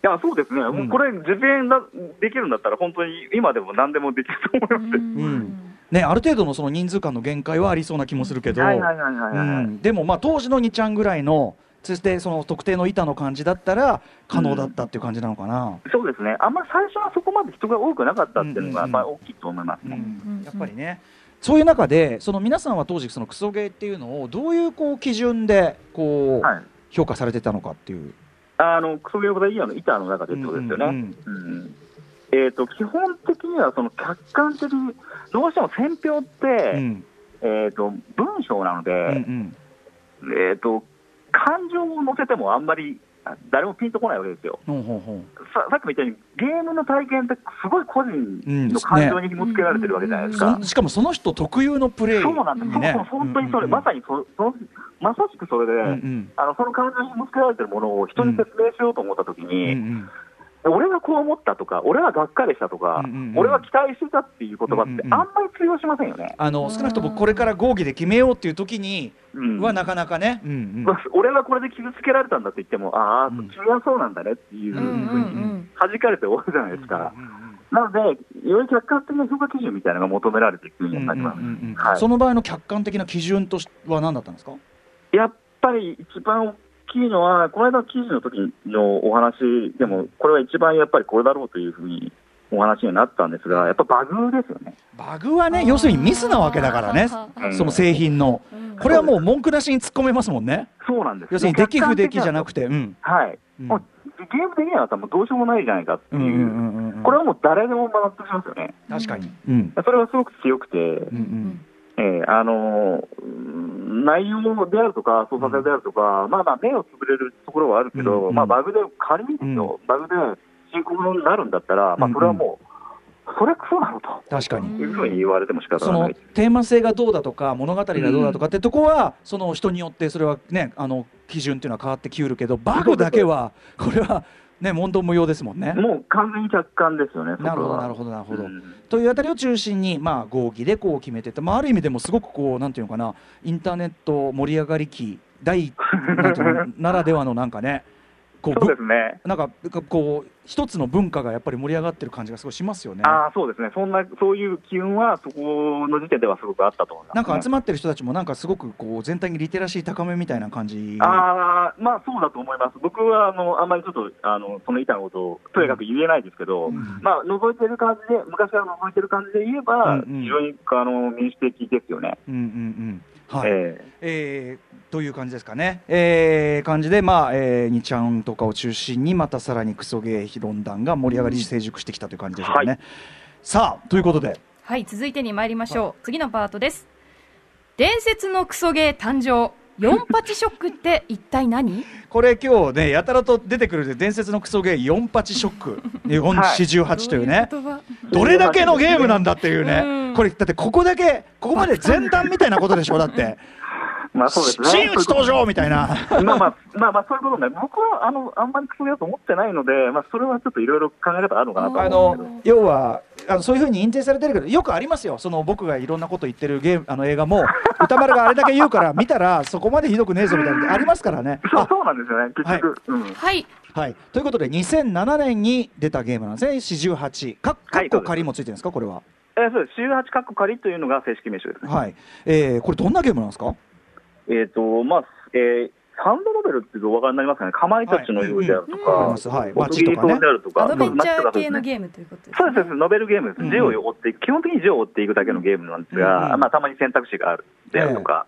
いや、そうですね、もうこれ、実現だできるんだったら、本当に今でも何でもできると思います。んねある程度のその人数間の限界はありそうな気もするけど、はいはいはいはいはい、うん。でもまあ当時の2ちゃんぐらいのそしてその特定の板の感じだったら可能だったっていう感じなのかな、そうですね、あんまり最初はそこまで人が多くなかったっていうのが、うんうんうん。まあ、大きいと思いますね。うん。やっぱりね。そういう中でその皆さんは当時そのクソゲーっていうのをどういうこう基準でこう、はい。評価されてたのかっていう。あのクソゲーオブザイヤーの板の中でってことですよね。ううん。んえー、と基本的にはその客観的に、どうしても選票って、うん。えー、と文章なので、うんうん。えー、と感情を乗せてもあんまりあ誰もピンとこないわけですよ。ほうほうほう。ささっきも言ったように、ゲームの体験ってすごい個人の感情に紐付けられてるわけじゃないですか。そしかもその人特有のプレイ。そうなんです、にねそうそう本当にそれ、うんまさにそそのまさしくそれで、うんうん。あのその感情に紐付けられてるものを人に説明しようと思ったときうんに、うん俺はこう思ったとか、俺はがっかりしたとか、うんうんうん。俺は期待してたっていう言葉って、うんうんうん。あんまり通用しませんよね。あの少なくともこれから合議で決めようっていう時にうん。はなかなかね、うんうん。まあ俺はこれで傷つけられたんだって言っても、ああ、うん。君はそうなんだねっていうふうんうんうに弾かれて終わるじゃないですか。うんうんなので、より客観的な評価基準みたいなのが求められていくようになります。うんうんうんうんはい。その場合の客観的な基準としては何だったんですか？やっぱり一番大きいのは、この間の記事の時のお話でも、これは一番やっぱりこれだろうというふうにお話になったんですが、やっぱバグですよね。バグはね、要するにミスなわけだからねう、んその製品の。これはもう文句なしに突っ込めますもんね。そうなんです要するに、出来不出来じゃなくて、うん。はい、うんもうゲームできなかったらもうどうしようもないじゃないかっていう、これはもう誰でも納得しますよね。確かに。うん。それはすごく強くて、うんうん。えーあの内容であるとか、操作性であるとか、まあまあ、目をつぶれるところはあるけど、うんまあ、バグで、仮にですよ、バグで進行になるんだったら、まあ、それはもう、それクソなのと。確かに。いうふうに言われても仕方ない。テーマ性がどうだとか物語がどうだとかってとこは、その人によってそれはねあの基準っていうのは変わってきうるけどバグだけはこれはね問答無用ですもんね。もう完全に客観ですよね、なるほどなるほどなるほど。うんというあたりを中心に、まあ、合議でこう決めてて、まあ、ある意味でもすごくこうなんていうのかなインターネット盛り上がり期第ならではのなんかねこうそうですね。なんかこう一つの文化がやっぱり盛り上がってる感じがすごいしますよね。ああ、そうですね。そんな、そういう機運は、そこの時点ではすごくあったと思います、なんか集ままってる人たちもなんかすごくこう全体にリテラシー高めみたいな感じ。ああ、まあそうだと思います。僕は、あの、あんまりちょっと、あの、その板のことを、とにかく言えないですけど、うんまあ、覗いてる感じで、昔から覗いてる感じで言えば、うんうん非常に、あの、民主的ですよね。うんうんうんはい、ええーという感じですかね、えー感じで、まあえー、2ちゃんとかを中心にまたさらにクソゲー論壇が盛り上がり成熟してきたという感じでしょうかね。はい。さあということで。はい続いてに参りましょう。次のパートです。伝説のクソゲー誕生四八ショックって一体何？これ今日ねやたらと出てくる伝説のクソゲー4八ショック。日本はい四十八というね、どういどれだけのゲームなんだっていうね、うん。これだってここだけここまで前段みたいなことでしょだって。えまあそうですね。真打ち登場みたいな。まあまあ、まあまあ、そういうことね。僕は、あの、あんまりクソゲーだと思ってないので、まあ、それはちょっといろいろ考え方あるのかなとあ思うんですの要はあのそういうふうに認定されてるけどよくありますよその僕がいろんなこと言ってるゲームあの映画も歌丸があれだけ言うから見たら そこまでひどくねえぞみたいなのありますからね。そうあそうなんですよね、結局。うん。はいはい、ということで2007年に出たゲームなんですね四十八かかっこ仮もついてるんですか？これは。えーそうです。週8カッコ仮というのが正式名称ですね。はい、えー、これどんなゲームなんですか？えっ、と、まあ、えー、サンドノベルってお分かりになりますかね、かまいたちのようであるとか、おとぎり島であるとか、アドベンチャーそう系のーゲームということですそうです、ノベルゲームです、字を追っていく、基本的に字を追っていくだけのゲームなんですが、まあ、たまに選択肢があるであるとか、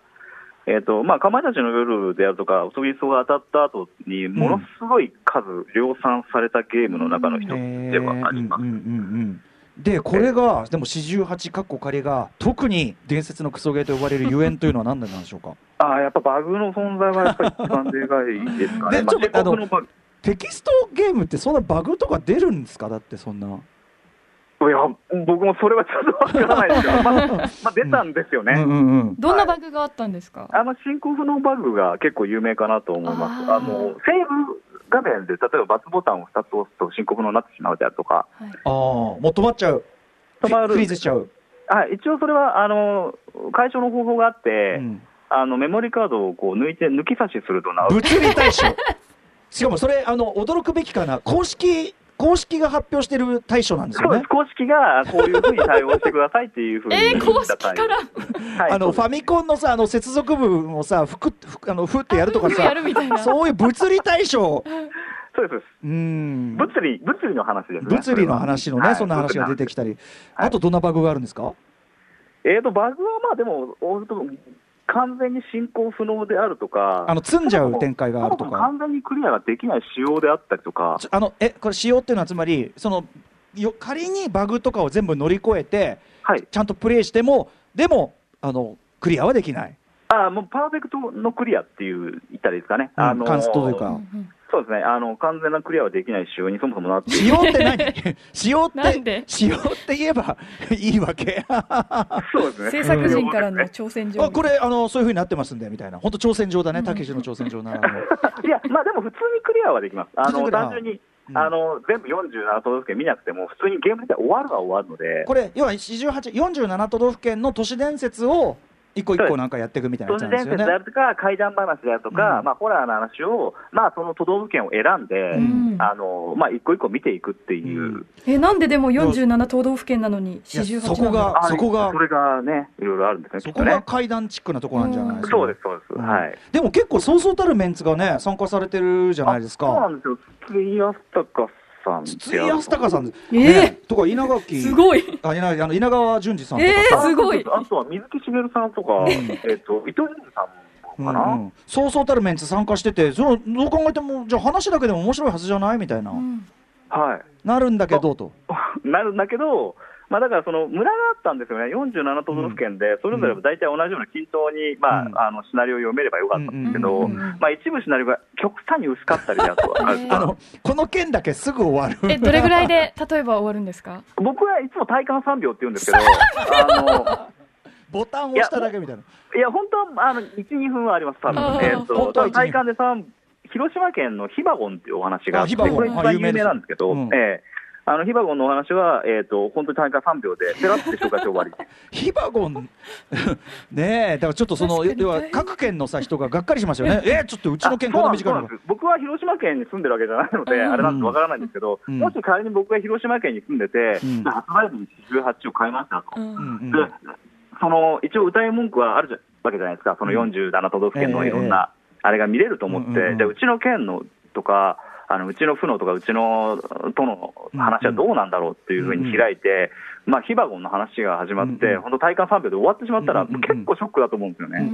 えっとまあ、かまいたちの夜であるとか、おとぎり島が当たった後に、ものすごい数量産されたゲームの中の一つではあります。でこれがでも四十八かっこ仮が特に伝説のクソゲーと呼ばれるゆえんというのは何なんでしょうか？あーやっぱバグの存在はやっぱり一番でかいですかね。でちょっとまあ、のテキストゲームってそんなバグとか出るんですか？だってそんないや、僕もそれはちょっとわからないですよ。まあ、まあ、出たんですよね。うんうんうんどんなバグがあったんですか、あの、進行不能バグが結構有名かなと思います。あの、セーブ画面で、例えば×ボタンを2つ押すと進行不能になってしまうであるとか、はい。ああもう止まっちゃう。止まる。フリーズしちゃう、はい、一応それは、あの、解消の方法があって、うん。あの、メモリカードをこう抜いて、抜き差しすると治る。物理対処しかもそれあの驚くべきかな。公式公式が発表してる対処なんですよね。そうです。公式がこういうふうに対応してくださいっていうふうに。えー、公式から？はい、あのファミコンのさあの接続部分をさふくふあのふってやるとかやさるみたいな。そういう物理対処そうです。そうです。うん。物理、物理の話ですね。物理の話のね、はい。そんな話が出てきたり、はい。あとどんなバグがあるんですか、えーと、バグはまあでも、お完全に進行不能であるとか、あの積んじゃう展開があるとか、完全にクリアができない仕様であったりとか、あのえこれ、仕様っていうのは、つまり、そのよ仮にバグとかを全部乗り越えて、はい、ちゃんとプレイしても、でもあのクリアはできない、あーもうパーフェクトのクリアっていう言ったらいいですかね、うんあのーカンストというか。うんうんそうですね。あの、完全なクリアはできない仕様にそもそもなって仕様って何？仕様ってなんで？仕様って言えば いいわけ。そうですね。制作陣からの挑戦状あこれあのそういうふうになってますんでみたいな。本当挑戦状だねうん。たけしの挑戦状なら いや、まあでも普通にクリアはできます、あの単純に、うん。あの全部47都道府県見なくても、普通にゲーム自体終わるは終わるので、これ要は48 47都道府県の都市伝説を一個一個なんかやっていくみたいな都やつなんですよね。市伝説であるとか、怪談話であるとか、うん。まあ、ホラーの話を、まあ、その都道府県を選んで、うん。あのまあ、一個一個見ていくっていう、うん。えなんででも47都道府県なのにいや48そこがあそこがそれがね、いろいろあるんですね、そこがきっとね。階段チックなとこなんじゃないですか、そうです、そうです、うん。はい。でも結構そうそうたるメンツがね参加されてるじゃないですか。そうなんですよ、筒井康隆さん筒井康隆さんね。とか稲垣。すごい。あ稲あの稲川淳二さんとかえさ、ーすごい。あとは水木しげるさんとか、えっと、伊藤潤二さんもかな。うんうん。そうそうたるメンツ参加しててそのどう考えてもじゃあ話だけでも面白いはずじゃない？みたいな、うん。はい。なるんだけどと。なるんだけど、まあ、だからその村があったんですよね、47都道府県で、それぞれ大体同じような均等に、まあうん。あのシナリオを読めればよかったんですけど、まあ、一部シナリオが極端に薄かったりだとかあるえー あのこの件だけすぐ終わる。えどれぐらいで例えば終わるんですか？僕はいつも体感3秒って言うんですけど、あ。ボタンを押しただけみたいな。のいや、本当はあの1、2分はあります、多分。えー本と当は1 2体感で3広島県のヒバゴンっていうお話があって、あヒバゴン。これ一番有名なんですけど、えあのヒバゴンのお話は、えー、と本当に体感3秒で、ペラッて紹介して終わり。ヒバゴン？ねえだからちょっとその要は各県のさ人ががっかりしますよね。えちょっとうちの県こんな短いの。僕は広島県に住んでるわけじゃないので、うん。あれなんてわからないんですけど、うん。もし仮に僕が広島県に住んでて、うん。発売日に18を買いましたと。うん。その一応歌い文句はあるじゃわけじゃないですか、その47都道府県のいろんな、あれが見れると思って、じゃあうちの県のとか、あのうちの府のとか、うちの都の話はどうなんだろうっていうふうに開いて、まあ、ヒバゴンの話が始まって、うんうん。本当、体感3秒で終わってしまったら、うんうんうん結構ショックだと思うんですよね。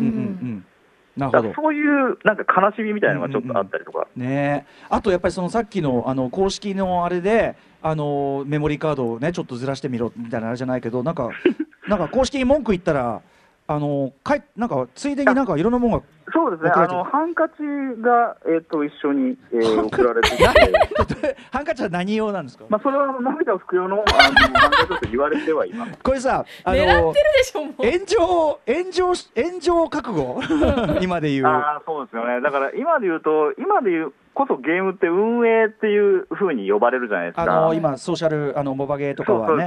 そういうなんか悲しみみたいなのがちょっとあったりとか。ね。えあとやっぱりそのさっきのあの公式のあれであのメモリーカードをねちょっとずらしてみろみたいなあれじゃないけどなんか なんか公式に文句言ったらあのかいなんかついでになんかいろんなものがそうですね、あのハンカチが、えー、と一緒に、えー送られてきて、ハンカチは何用なんですか、まあ、それはあの涙を拭く用のあのハンカチだと言われてはいます。これさあ狙ってるのでしょもう。炎上炎上し炎上覚悟？今で言う。あーそうですよね、だから今で言うと、今で言うこそゲームって運営っていうふうに呼ばれるじゃないですあか。の今ソーシャルあのモバゲーとかはね。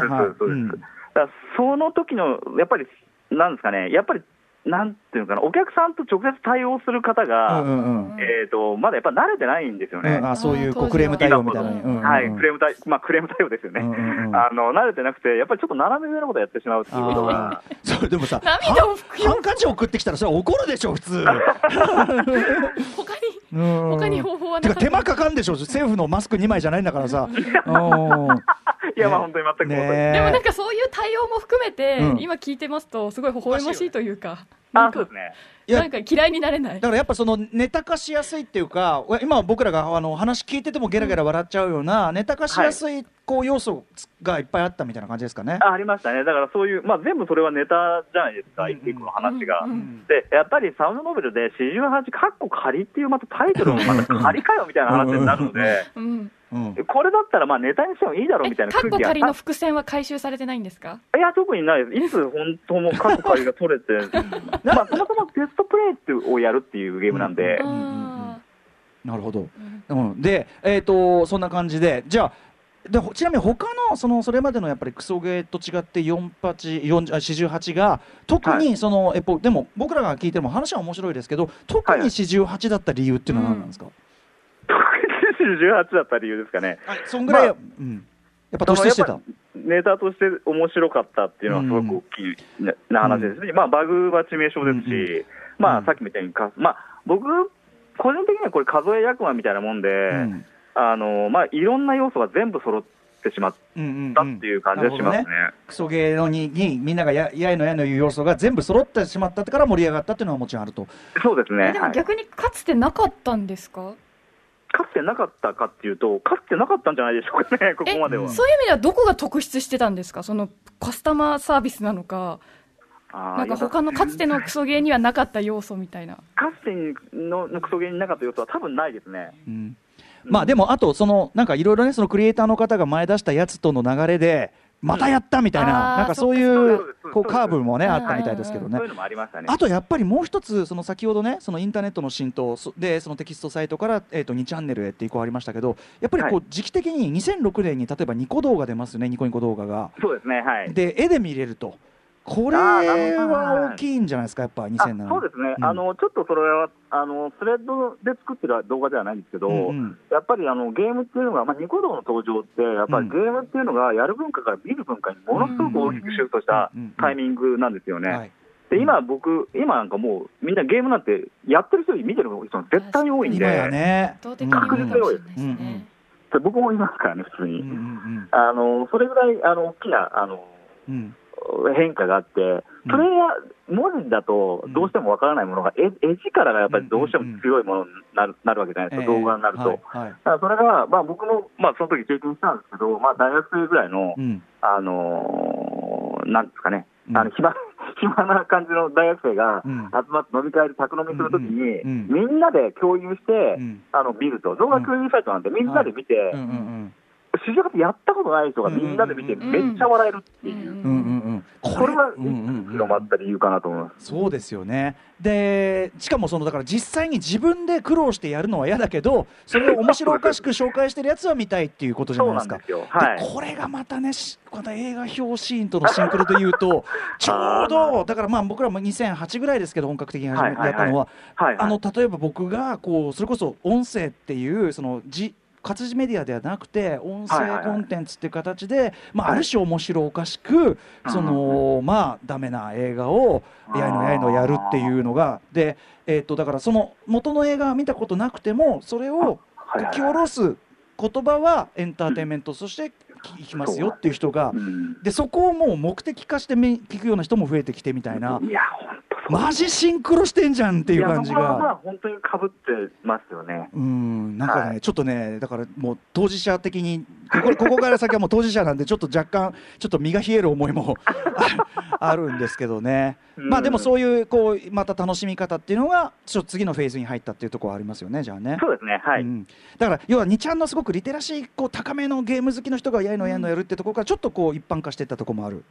その時のやっぱり、なんですかね、やっぱり、なんていうのかな、お客さんと直接対応する方が、うんうんうん。えー、とまだやっぱ慣れてないんですよね。うんあそういうこうクレーム対応みたいな。うんうんうん。はい、クレーム対、まあ、クレーム対応ですよね。うんうんうん。あの慣れてなくて、やっぱりちょっと斜め上のことやってしまうっていうことが。それでもさハンカチ送ってきたらそれは怒るでしょ普通。他に。うん他に方法はてなか手間かかんでしょ政府のマスク2枚じゃないんだからさ。うん。いや、まあ本当に全く。ねえ。でもなんかそういう対応も含めて、うん。今聞いてますとすごい微笑ましいというか。あ、そうですね。いやなんか嫌いになれない。だからやっぱそのネタ化しやすいっていうか今僕らがあの話聞いててもゲラゲラ笑っちゃうようなネタ化しやすいこう要素がいっぱいあったみたいな感じですかね。あありましたね。だからそういう、まあ全部それはネタじゃないですか、うん。一個の話が。うんうんで、やっぱりサウンドノベルで48カッコ仮っていうまたタイトルもまた仮かよみたいな話になるので、うん。うんこれだったらまあネタにしてもいいだろうえみたいな空気が仮の伏線は回収されてないんですか？いや、特にない。です。いつ本当もカッコ仮が取れて、まあそもそもテストプレイってをやるっていうゲームなんで、なるほど、ーうん、で、えー、とそんな感じでじゃあでほちなみに他のそのそれまでのやっぱりクソゲーと違って48 40あ48が特にその、えっぽでも僕らが聞いても話は面白いですけど特に48だった理由っていうのは何なんですか、特に18だった理由ですかね。あそんぐらい、まあうん、やっぱ突出してたネタとして面白かったっていうのはすごく大きいなな話ですね、まあ、バグは致命傷ですし、うんまあ、うんさっきみたいにか、まあ、僕、個人的にはこれ、数え役満みたいなもんで、うん。あのまあ、いろんな要素が全部揃ってしまっうんうんたっていう感じがしますね。なるほどクソゲーのににみんながややいのやいのいう要素が全部揃ってしまったから盛り上がったっていうのはもちろんあると。そうですね、えでもはい、逆にかつてなかったんですか？かつてなかったかっていうと、かつてなかったんじゃないでしょうかね、ここまでは。うんそういう意味ではどこが特筆してたんですか？そのカスタマーサービスなのかなんか他のかつてのクソゲーにはなかった要素みたいなかつてののクソゲーになかった要素は多分ないですね。うんまあでもあとそのなんかいろいろねそのクリエイターの方が前出したやつとの流れでまたやったみたいな、なんかそういそうこうカーブもねうんあったみたいですけどね。ありましたね。あとやっぱりもう一つその先ほどねそのインターネットの浸透そでそのテキストサイトからえっ、と2チャンネルへって移行ありましたけどやっぱりこはう時期的に2006年に例えばニコ動画出ますよねニコニコ動画が。そうですね、はい。で絵で見れるとこれは大きいんじゃないですか、やっぱ2007年。そうですね、うん。あのちょっとそれはあのスレッドで作ってる動画ではないんですけど、うんうん。やっぱりあのゲームっていうのが、まあ、ニコ動の登場って、やっぱりゲームっていうのが、やる文化から見る文化にものすごく大きくシフトしたうんうんうんタイミングなんですよね。はい。で今、僕、今なんかもう、みんなゲームなんて、やってる人より見てる人絶対に多いんで、ね。圧倒的に多いですうん。うん。僕もいますからね、普通に。うんうん。あのそれぐらいあの大きなあのうん変化があって、プレイヤー、文字だとどうしてもわからないものが、絵絵力がやっぱりどうしても強いものになるなるわけじゃないですか、動画になると。はいはい。だからそれが、まあ、僕も、まあ、その時経験したんですけど、まあ、大学生ぐらいの、うん。あのーなんですかね、うん。あの暇 暇な感じの大学生がうん。集まって飲み会で宅飲みするときに、うん。うん。みんなで共有して、うん。あの見ると、動画共有サイトなんで、みんなで見て、やったことない人がみんなで見て、うんめっちゃ笑えるっていう、うんうんこれはうんうんうん。広まった理由かなと思います。そうですよね。でしかもそのだから実際に自分で苦労してやるのは嫌だけどそれを面白おかしく紹介してるやつは見たいっていうことじゃそないうですか。なんですよ。はい。でこれがまたね、しこの映画表シーンとのシンクロで言うと、ちょうど、だからまあ僕らも2008ぐらいですけど、本格的に始めやったのは、はい、あの例えば僕がこうそれこそ音声っていうそのじ活字メディアではなくて音声はいはいはい。コンテンツっていう形で、まあ、はい。ある種面白おかしく、そのまあダメな映画をやいのやいのやるっていうのが。で、えー、とだからその元の映画は見たことなくてもそれをはい書き下ろす言葉はエンターテインメントとして聞きますよっていう人がうん。でそこをもう目的化してめ聞くような人も増えてきてみたいな。いや、マジシンクロしてんじゃんっていう感じいやそこはまが。あ本当にかぶってますよね。うん、なんかね、はいちょっとね、だからもう当事者的に、ここ ここから先はもう当事者なんで、ちょっと若干、ちょっと身が冷える思いも ああるんですけどね。うんまあでもそういう、こう、また楽しみ方っていうのが、ちょっと次のフェーズに入ったっていうところはありますよね、じゃあね。そうですね、はい。うん、だから要は2ちゃんのすごくリテラシーこう高めのゲーム好きの人がやいのやいのやるってところからちょっとこう一般化していったところもある。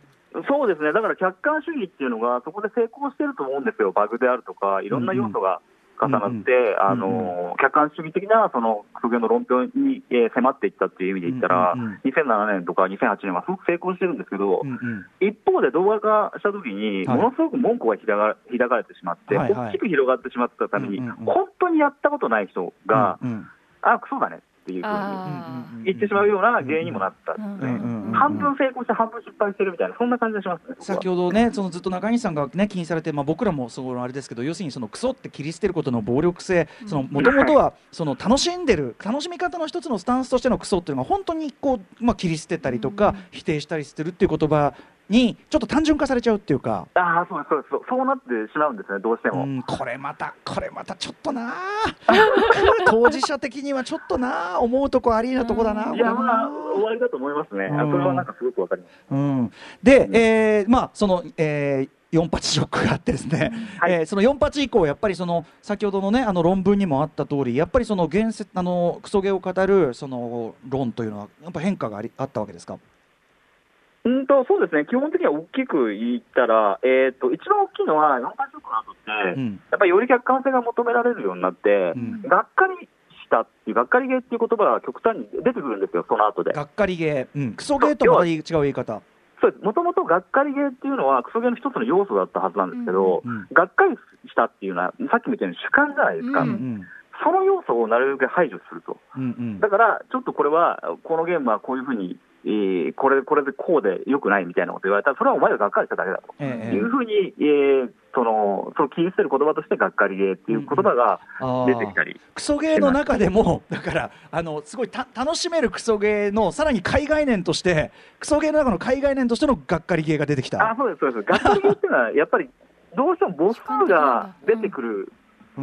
そうですね、だから客観主義っていうのが、そこで成功してると思うんですよ、バグであるとか、いろんな要素が重なって、うんうんあの客観主義的なそのクソゲの論評に、えー迫っていったっていう意味で言ったら、うんうんうん。2007年とか2008年はすごく成功してるんですけど、うんうん。一方で動画化したときに、はい。ものすごく門戸が開か開かれてしまって、はいはい。大きく広がってしまったために、うんうんうん。本当にやったことない人が、うんうん。あ、クソだねっていうふうに言ってしまうような原因にもなった、んうんうんうん半分成功して半分失敗してるみたいな、そんな感じがしますね。先ほどね、そのずっと中西さんが、ね、気にされて、まあ、僕らもそのあれですけど、要するにそのクソって切り捨てることの暴力性、もともとはその楽しんでる、楽しみ方の一つのスタンスとしてのクソっていうのが、本当にこう、まあ、切り捨てたりとか、否定したりしてるっていう言葉に、ちょっと単純化されちゃうっていうか。ああ、そうですそうです。そう、そうなってしまうんですね、どうしても。うん、これまた、これまたちょっとなあ 当事者的にはちょっとなあ思うとこありなとこだな、いや、これまあ、終わりだと思いますね、あうん。それはなんかすごくわかります。うん、で、えーまあその、えー4八ショックがあってですね、はい。えーその4八以降やっぱりその先ほどのねあの論文にもあった通りやっぱりその言説あのクソゲを語るその論というのはやっぱ変化がありあったわけですか？うんとそうですね、基本的には大きく言ったら、えー、と一番大きいのは、4回ショックの後って、うん。やっぱりより客観性が求められるようになって、うん。がっかりしたっていう、がっかりゲーっていう言葉が極端に出てくるんですよ、その後で。がっかりゲー、うん、クソゲーとまた違う言い方。そうです、もともとがっかりゲーっていうのは、クソゲーの一つの要素だったはずなんですけど、うん。がっかりしたっていうのは、さっきも言ったように主観じゃないですか、うんうん。その要素をなるべく排除すると。うんうん。だから、ちょっとこれは、このゲームはこういうふうに、えーこれこれでこうでよくないみたいなこと言われた。ら、それはお前ががっかりしただけだと。ええいうふうに、えーその、その切り捨てる言葉として、がっかりゲーっていう言葉が出てきたり、クソゲーの中でも、だから、あのすごいた楽しめるクソゲーのさらに海外念として、クソゲーの中の海外念としてのがっかりゲーが出てきた。あそうです、そうです、がっかりゲーっていうのは、やっぱりどうしても母数が出てくる、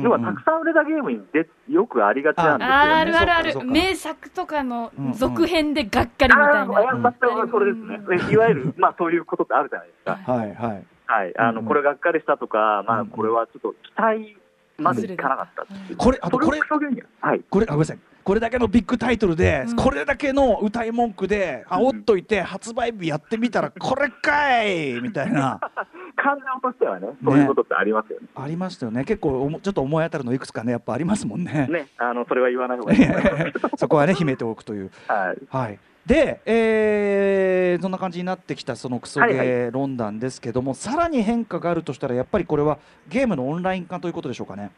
要はたくさん売れたゲームにでよくありがちなんですよ、ね。あーあるあるある。名作とかのうんうん。続編でがっかりみたいあーいやな、全くそれですね、いわゆる、まあ、そういうことってあるじゃないですか。はいはい。はい、あのうん。これがっかりしたとか、まあ、うんうん。これはちょっと期待までいかなかったう。これあとこれはい、これあごめんなさい。これだけのビッグタイトルで、うん。これだけの歌い文句で煽っといて、発売日やってみたら これかいみたいな。感情としてはね、そういうことってありますよね。ありましたよね。結構おもちょっと思い当たるのいくつかねやっぱありますもんね。ね、あのそれは言わない方がいい。そこはね秘めておくという。はい、はいで、えーそんな感じになってきたそのクソゲはいー論壇ですけども、さらに変化があるとしたらやっぱりこれはゲームのオンライン化ということでしょうかね。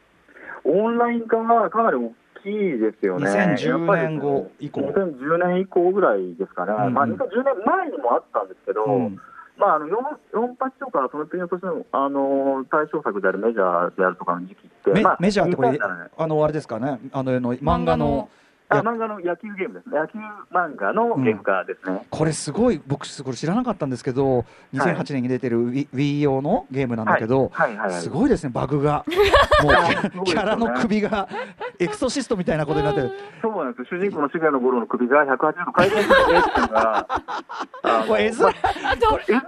オンライン化がかなり大きいですよね。2010やっぱり年後以降2010年以降ぐらいですかね。うんうんまあ、2010年前にもあったんですけど、うんまあ、あの 4, 4パチとか、その国としての、あの対象作であるメジャーであるとかの時期って、メまあ、メジャーってこれ2007年あのあれですかねあのあの漫画のあ漫画の野球ゲームですね、野球漫画のゲーム化ですね。これすごい僕これ知らなかったんですけど2008年に出てる Wii, 用のゲームなんだけど、はい。はい。はい。すごいですねバグが。もうキャラの首がエクソシストみたいなことになってる。そうなんですよ。主人公の重野五郎の首が180度回転するっていうのが、あとあとセン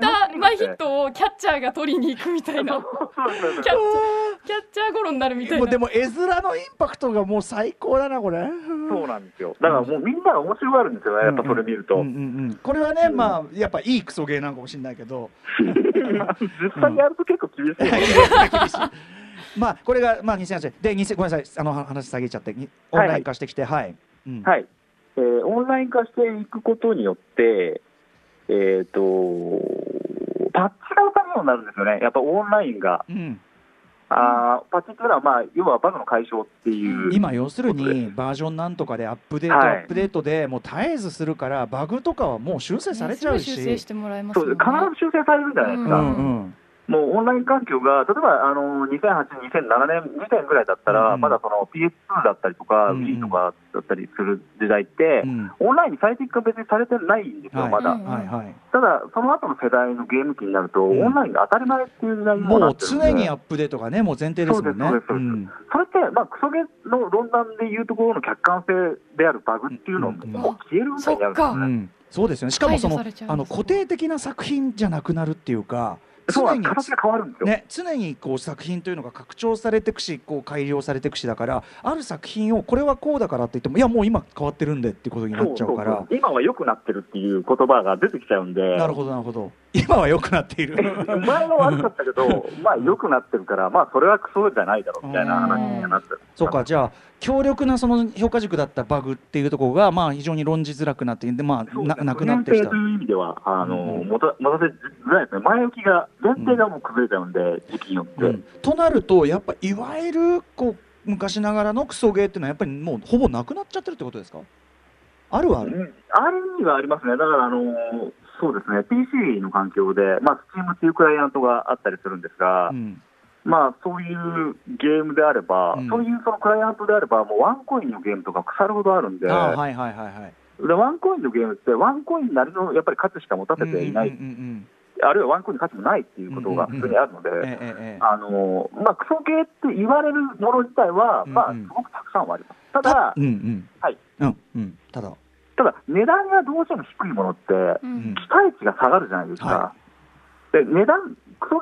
ター前ヒットをキャッチャーが取りに行くみたいな。キャッチャーキャッチャーゴロになるみたいな。もうでも絵面のインパクトがもう最高だなこれ。そうなんですよ。だからもうみんなが面白がるんですよ。ね、やっぱそれ見ると。うんうんうん。これはね、まあやっぱいいクソゲーなのかもしれないけど。実際やると結構厳しい。まあこれがまあ2008年で2000ごめんなさい。あの話下げちゃって。にオンライン化してきて。はい、うん。はい。えーオンライン化していくことによって、えっ、と、パッチが打たれるようになるんですよね。やっぱオンラインが。うんあーパッチっていうのは、まあ、要はバグの解消っていう。今要するにバージョンなんとかでアップデート、はい。アップデートでもう絶えずするからバグとかはもう修正されちゃうし、すぐ修正してもらえますね。必ず修正されるんじゃないですか。うんうんもうオンライン環境が、例えばあの2008、2007年時点ぐらいだったら、うんまだその PS2 だったりとか、うん Wii とかだったりする時代って、うん。オンラインに最適化別にされてないんですよ、はい。まだ。うんはいはい。ただ、その後の世代のゲーム機になると、うん。オンラインが当たり前っていう時代にもなもうってるんで。常にアップデートがねもう前提ですもんね。そうですそうですん。それって、まあ、クソゲの論壇でいうところの客観性であるバグっていうのも、うんもう消えるみたいになるんですよね。うん。そうですよね。しかもそのあの固定的な作品じゃなくなるっていうか常に形が変わるんですよ。ね、常にこう作品というのが拡張されていくしこう改良されていくしだからある作品をこれはこうだからって言ってもいやもう今変わってるんでっていうことになっちゃうから。今は良くなってるっていう言葉が出てきちゃうんで、なるほどなるほど今は良くなっている。前は悪かったけど、まあ良くなってるから、まあそれはクソじゃないだろうみたいな話にはなってる。そうかじゃあ強力なその評価軸だったバグっていうところがまあ非常に論じづらくなってでまあななくなってきた。という意味では、あの、うん。持た持たせづらいですね。前置きが、前提がもう崩れちゃうんで、時期によって。うん。となるとやっぱいわゆるこう昔ながらのクソゲーっていうのはやっぱりもうほぼなくなっちゃってるってことですか？あるはある、うん。ある意味はありますね。だから、あのそうですね、PC の環境で、まあ、Steam っていうクライアントがあったりするんですが、うん。まあ、そういうゲームであれば、うん。そういうそのクライアントであれば、もうワンコインのゲームとか腐るほどあるんで、はいはいはいはい。でワンコインのゲームって、ワンコインなりのやっぱり価値しか持たせていない、うんうんうんうんあるいはワンコインの価値もないっていうことが普通にあるので、あのまあ、クソゲーって言われるもの自体は、まあ、すごくたくさんはあります。ただ、うんうんはい、うんうんただただ、値段がどうしても低いものって、うん。期待値が下がるじゃないですか。はで値段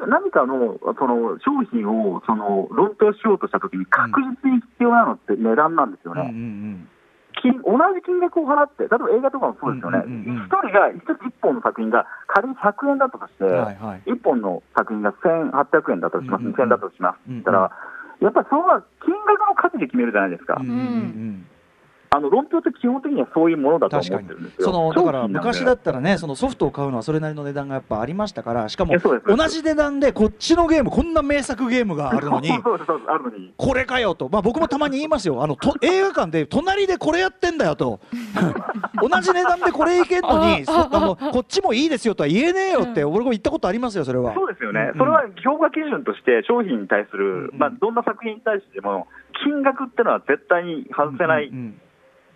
何かのその商品をその論評しようとしたときに、確実に必要なのって値段なんですようんうんうね、ん。金同じ金額を払って、例えば映画とかもそうですよね、うんうんうんうん。一人が一つ一本の作品が仮に100円だったとして、はいはい。一本の作品が1800円だったとします、うんうん2000円だったとします、うんうんそしたら、やっぱりそれは金額の価値で決めるじゃないですか、うんうんうんあの論評って基本的にはそういうものだと思確かにってるんですよ。そのだから昔だったらねそのソフトを買うのはそれなりの値段がやっぱありましたからしかも同じ値段でこっちのゲームこんな名作ゲームが あるのに。これかよと、まあ、僕もたまに言いますよ。あのと映画館で隣でこれやってんだよと。同じ値段でこれいけんのに そあのこっちもいいですよとは言えねえよって俺も言ったことありますよそれは。そうですよね、うん。それは評価基準として商品に対する、うん。まあ、どんな作品に対しても、金額ってのは絶対に外せない、うんうん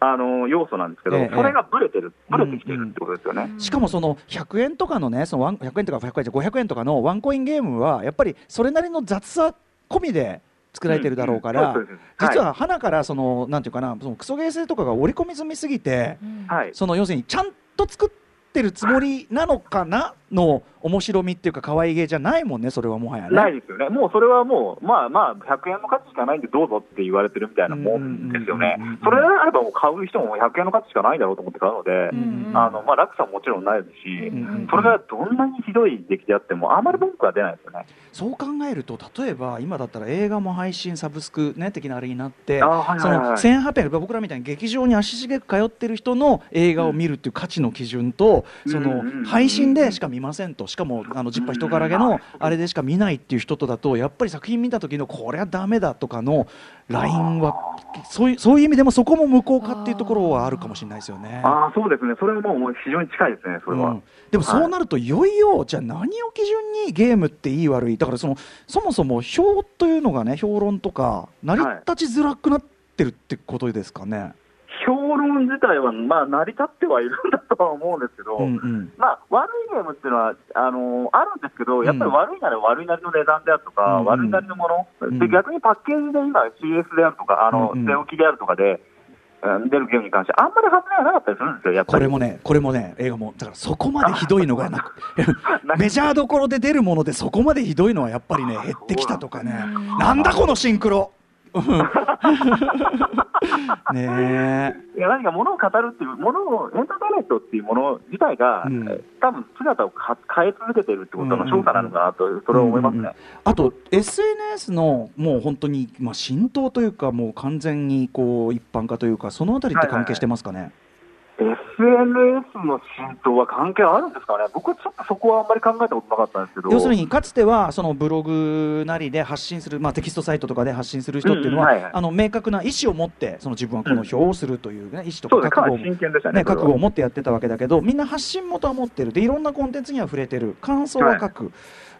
あの要素なんですけど、ええ。それがぶれてる、ぶれてきてるってことですよね。しかもその100円とかのねそのワン100円とか100円じゃ500円とかのワンコインゲームはやっぱりそれなりの雑さ込みで作られてるだろうから、うん。うん。実は花からそのなんていうかなそのクソゲー性とかが織り込み済みすぎてうんはい、その要するにちゃんと作ってるつもりなのかなの面白みっていうか可愛げじゃないもんねそれはもはやね。ないですよね、もうそれはもう、まあまあ、100円の価値しかないんで、どうぞって言われてるみたいなもんですよね。それであればもう買う人も100円の価値しかないだろうと思って買うので、んあのまあ、落差ももちろんないですし、うんそれがどんなにひどい出来であっても、あまり文句は出ないですよね。そう考えると例えば今だったら映画も配信サブスクね的なあれになってあはいそのはいはい。1800僕らみたいに劇場に足しげく通ってる人の映画を見るっていう価値の基準と、その配信でしか見ませんとしかもあのジッパー人からげのあれでしか見ないっていう人とだとやっぱり作品見た時のこれはダメだとかのラインはそういうそういう意味でもそこも無効化っていうところはあるかもしれないですよね。ああ、そうですね、それはもうもう非常に近いですね、それは。うんでもそうなるといよいよじゃあ何を基準にゲームっていい悪いだからそのそもそも評というのがね評論とか成り立ちづらくなってるってことですかね。評論自体は、まあ、成り立ってはいるんだとは思うんですけど、うんうん。まあ、悪いゲームっていうのはあのあるんですけど、やっぱり悪いなら悪いなりの値段であるとか、うん悪いなりのもの、うん。で逆にパッケージで今、CS であるとか、あのう置きであるとかで、うん出るゲームに関して、あんまり発明がなかったりするんですよ、やっぱり。これもね、これもね、映画も、だからそこまでひどいのがなく、メジャーどころで出るもので、そこまでひどいのはやっぱりね、減ってきたとかね、なんだこのシンクロねいや何か物を語るっていう、ものを、エンターテインメントっていうもの自体が、うんえ多分姿をか変え続けているってことのうん証拠なのかなと、それは思いますね。うんうんうんあと SNS のもう本当に、まあ、浸透というか、もう完全にこう一般化というか、そのあたりって関係してますかね？SNS の浸透は関係あるんですかね、僕はちょっとそこはあんまり考えたことなかったんですけど、要するにかつてはそのブログなりで発信する、まあ、テキストサイトとかで発信する人っていうのは、うんうんはいはい。あの明確な意思を持ってその自分はこの票をするという、ね意思とか覚悟をね、ね、覚悟を持ってやってたわけだけどみんな発信元は持ってる。でいろんなコンテンツには触れてる。感想は書く、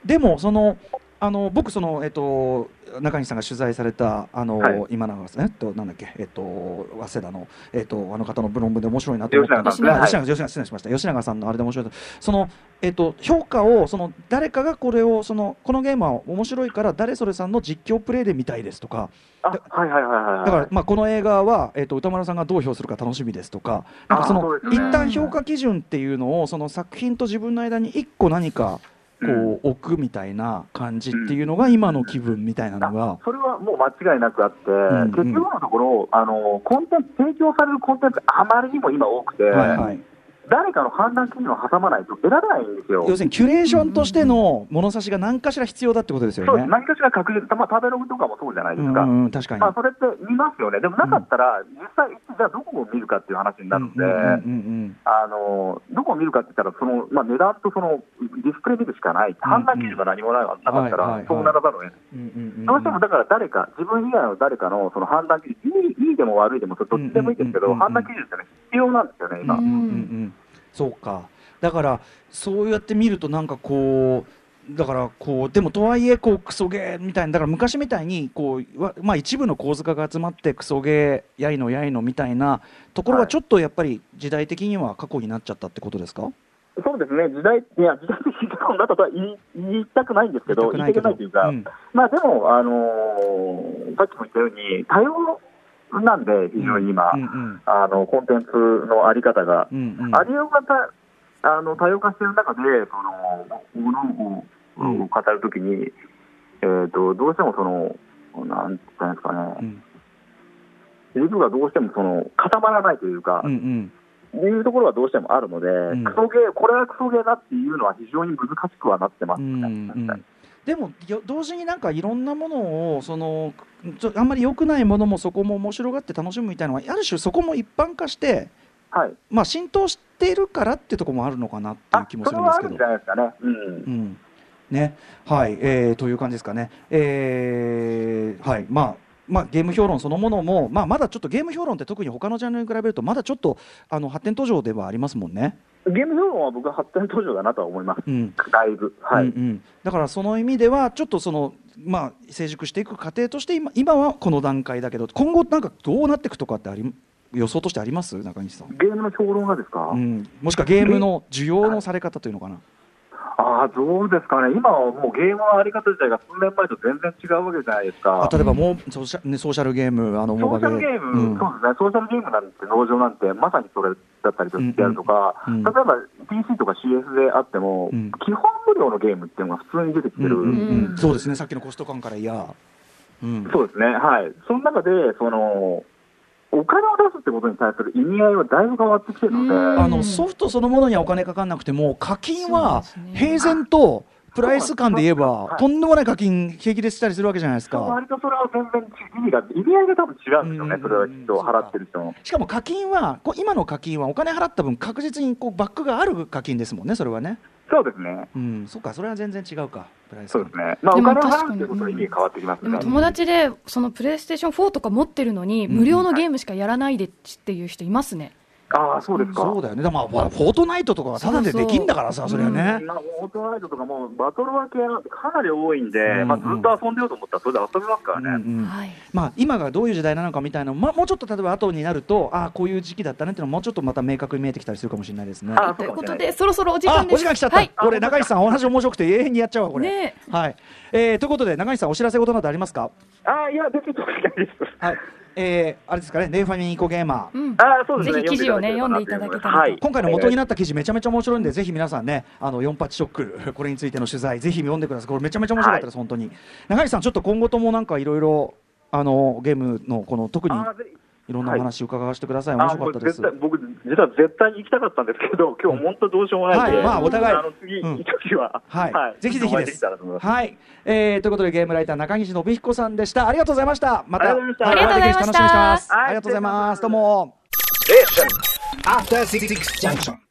でもそのあの僕その、えっと、中西さんが取材されたあの、はい。今永さん、えっと、なんだっけ、えっと、早稲田の、えっと、あの方のブログで面白いなと思った。んです吉永さんはい。吉永失礼しました。吉永さんのあれで面白い。とその、えっと、評価をその誰かがこれをそのこのゲームは面白いから誰それさんの実況プレイで見たいですとか。あはいはいはいはいはい。だから、まあ、この映画は、えー、と歌丸さんがどう評するか楽しみですとか、なんかそのね。一旦評価基準っていうのを、その作品と自分の間に一個何かこう置くみたいな感じっていうのが、今の気分みたいなのが、それはもう間違いなくあって、んうん。結局のところ、あのコンテンツ、提供されるコンテンツがあまりにも今多くて、はいはい、誰かの判断基準を挟まないと選べないんですよ。要するにキュレーションとしての物差しが何かしら必要だってことですよね。何かしら確実、まあ、食べログとかもそうじゃないですか。うんうん、確かに。まあ、それって見ますよね、でもなかったら、実際、じゃあどこを見るかっていう話になるので、うんうんうんあのどこを見るかって言ったら、そのまあ、値段とそのディスプレイ見るしかない、判断基準が何もなかったら、そうならざるを得ない。どうしてもだから誰か、自分以外の誰かのその判断基準、いいいいでも悪いでも、どっちでもいいですけど、判断基準ってね、必要なんですよね、今。うんうんうん、そうか。だからそうやって見るとなんかこうだからこうでもとはいえこうクソゲーみたいなだから昔みたいにこうわまあ一部の構図家が集まってクソゲーやいのやいのみたいなところははい。ちょっとやっぱり時代的には過去になっちゃったってことですか、そうですね、時代、いや、時代的に過去になったとは言い言いたくないんですけど、言いたくないというか、うん。まあでも、あのーさっきも言ったように、多様なんで、非常に今、うんうんあのコンテンツのあり方が、うんうん。ありようがたあの多様化している中で、そのものをうん語るときに、えー、とどうしてもその、なんて言ったんですかね、うん。がどうしてもその固まらないというか、うんうん。いうところはどうしてもあるので、ん。クソゲー、これはクソゲーだっていうのは非常に難しくはなってますうんね。うんでもよ同時になんかいろんなものをそのあんまり良くないものもそこも面白がって楽しむみたいなのはある種そこも一般化してはい、まあ、浸透しているからっていうところもあるのかなっていうあ気もするんですけど。じゃない。ですかね。うんうん。ね。はい。えーという感じですかね、えーはい。まあまあ、ゲーム評論そのものも、まあ、まだちょっとゲーム評論って特に他のジャンルに比べるとまだちょっとあの発展途上ではありますもんね。ゲーム評論は僕は発展途上だなとは思います。うんだいぶ。はい。うんうんだからその意味ではちょっとその、まあ、成熟していく過程として今今はこの段階だけど今後なんかどうなっていくとかってあり予想としてあります？中西さん、ゲームの評論がですか、うん、もしくはゲームの需要のされ方というのかな。ああ、どうですかね、今はもうゲームのあり方自体が数年前と全然違うわけじゃないですか。あ例えばもうソーシャ,、ね、ソーシャルゲームあのソーシャルゲーム、うん。そうですね、ソーシャルゲームなんて、農場なんて、まさにそれだだったりとであるとか、うん。うん。例えば PC とか CS であっても、うん。基本無料のゲームっていうのが普通に出てきてる、うんうんうん。そうですね。さっきのコスト感からいや、うん、そうですね、はい、その中でその、お金を出すってことに対する意味合いはだいぶ変わってきてるので、うん。あのソフトそのものにはお金かかんなくても課金は平然とプライス感で言えばはい。とんでもない課金平気でしたりするわけじゃないですか。割とそれは全然意味が、意味合いが多分違うんですよね、うん。それはきっと払ってる人の。しかも課金はこう今の課金はお金払った分確実にこうバックがある課金ですもんねそれはねそうですね。うんそっかそれは全然違うかプライス感そうですね。まあ、でもお金を確かに払うことの意味が変わってきますね。でも友達でそのプレイステーション4とか持ってるのに無料のゲームしかやらないでっていう人いますね。ああ、そうですか。そうだよねでもまあフォートナイトとかはただでできんだからさそれはねまあ、オートライトとかもバトル分けなんてかなり多いんで、うんまあ、ずっと遊んでようと思ったらそれで遊べますからね。うんうんはい。まあ、今がどういう時代なのかみたいなのまあ、もうちょっと例えば後になるとああこういう時期だったねっていうのもうちょっとまた明確に見えてきたりするかもしれないですね。あということでそろそろお時あ間です。お時間来ちゃった、はい。これ中西さんお話面白くて永遠にやっちゃうわこれ、ねはいえーということで中西さんお知らせ事などありますか？ああ、いや、別に特にないです。はいえー、あれですかねネイファミニコゲーマーうん。ああ、そうですね。ぜひ記事をね読んでいただけたらとはい。今回の元になった記事めちゃめちゃ面白いんでぜひ皆さんねあの4八ショック これについての取材ぜひ読んでくださいこれめちゃめちゃ面白かったです、本当に中西さんちょっと今後ともなんかいろいろあのゲームのこの特にい。ろんなお話伺わせてください、面あ白かったです。僕、実は絶対に行きたかったんですけど、今日本当どうしようもないんで、はい。まあお互い。あの次うん。行く時は、はい、ぜひぜひです。はい、えー、ということでゲームライター中西信彦さんでした。ありがとうございました。またありがとうございました。はありがとうございます。はい。ありがとうございます。どうも。After Six Junction.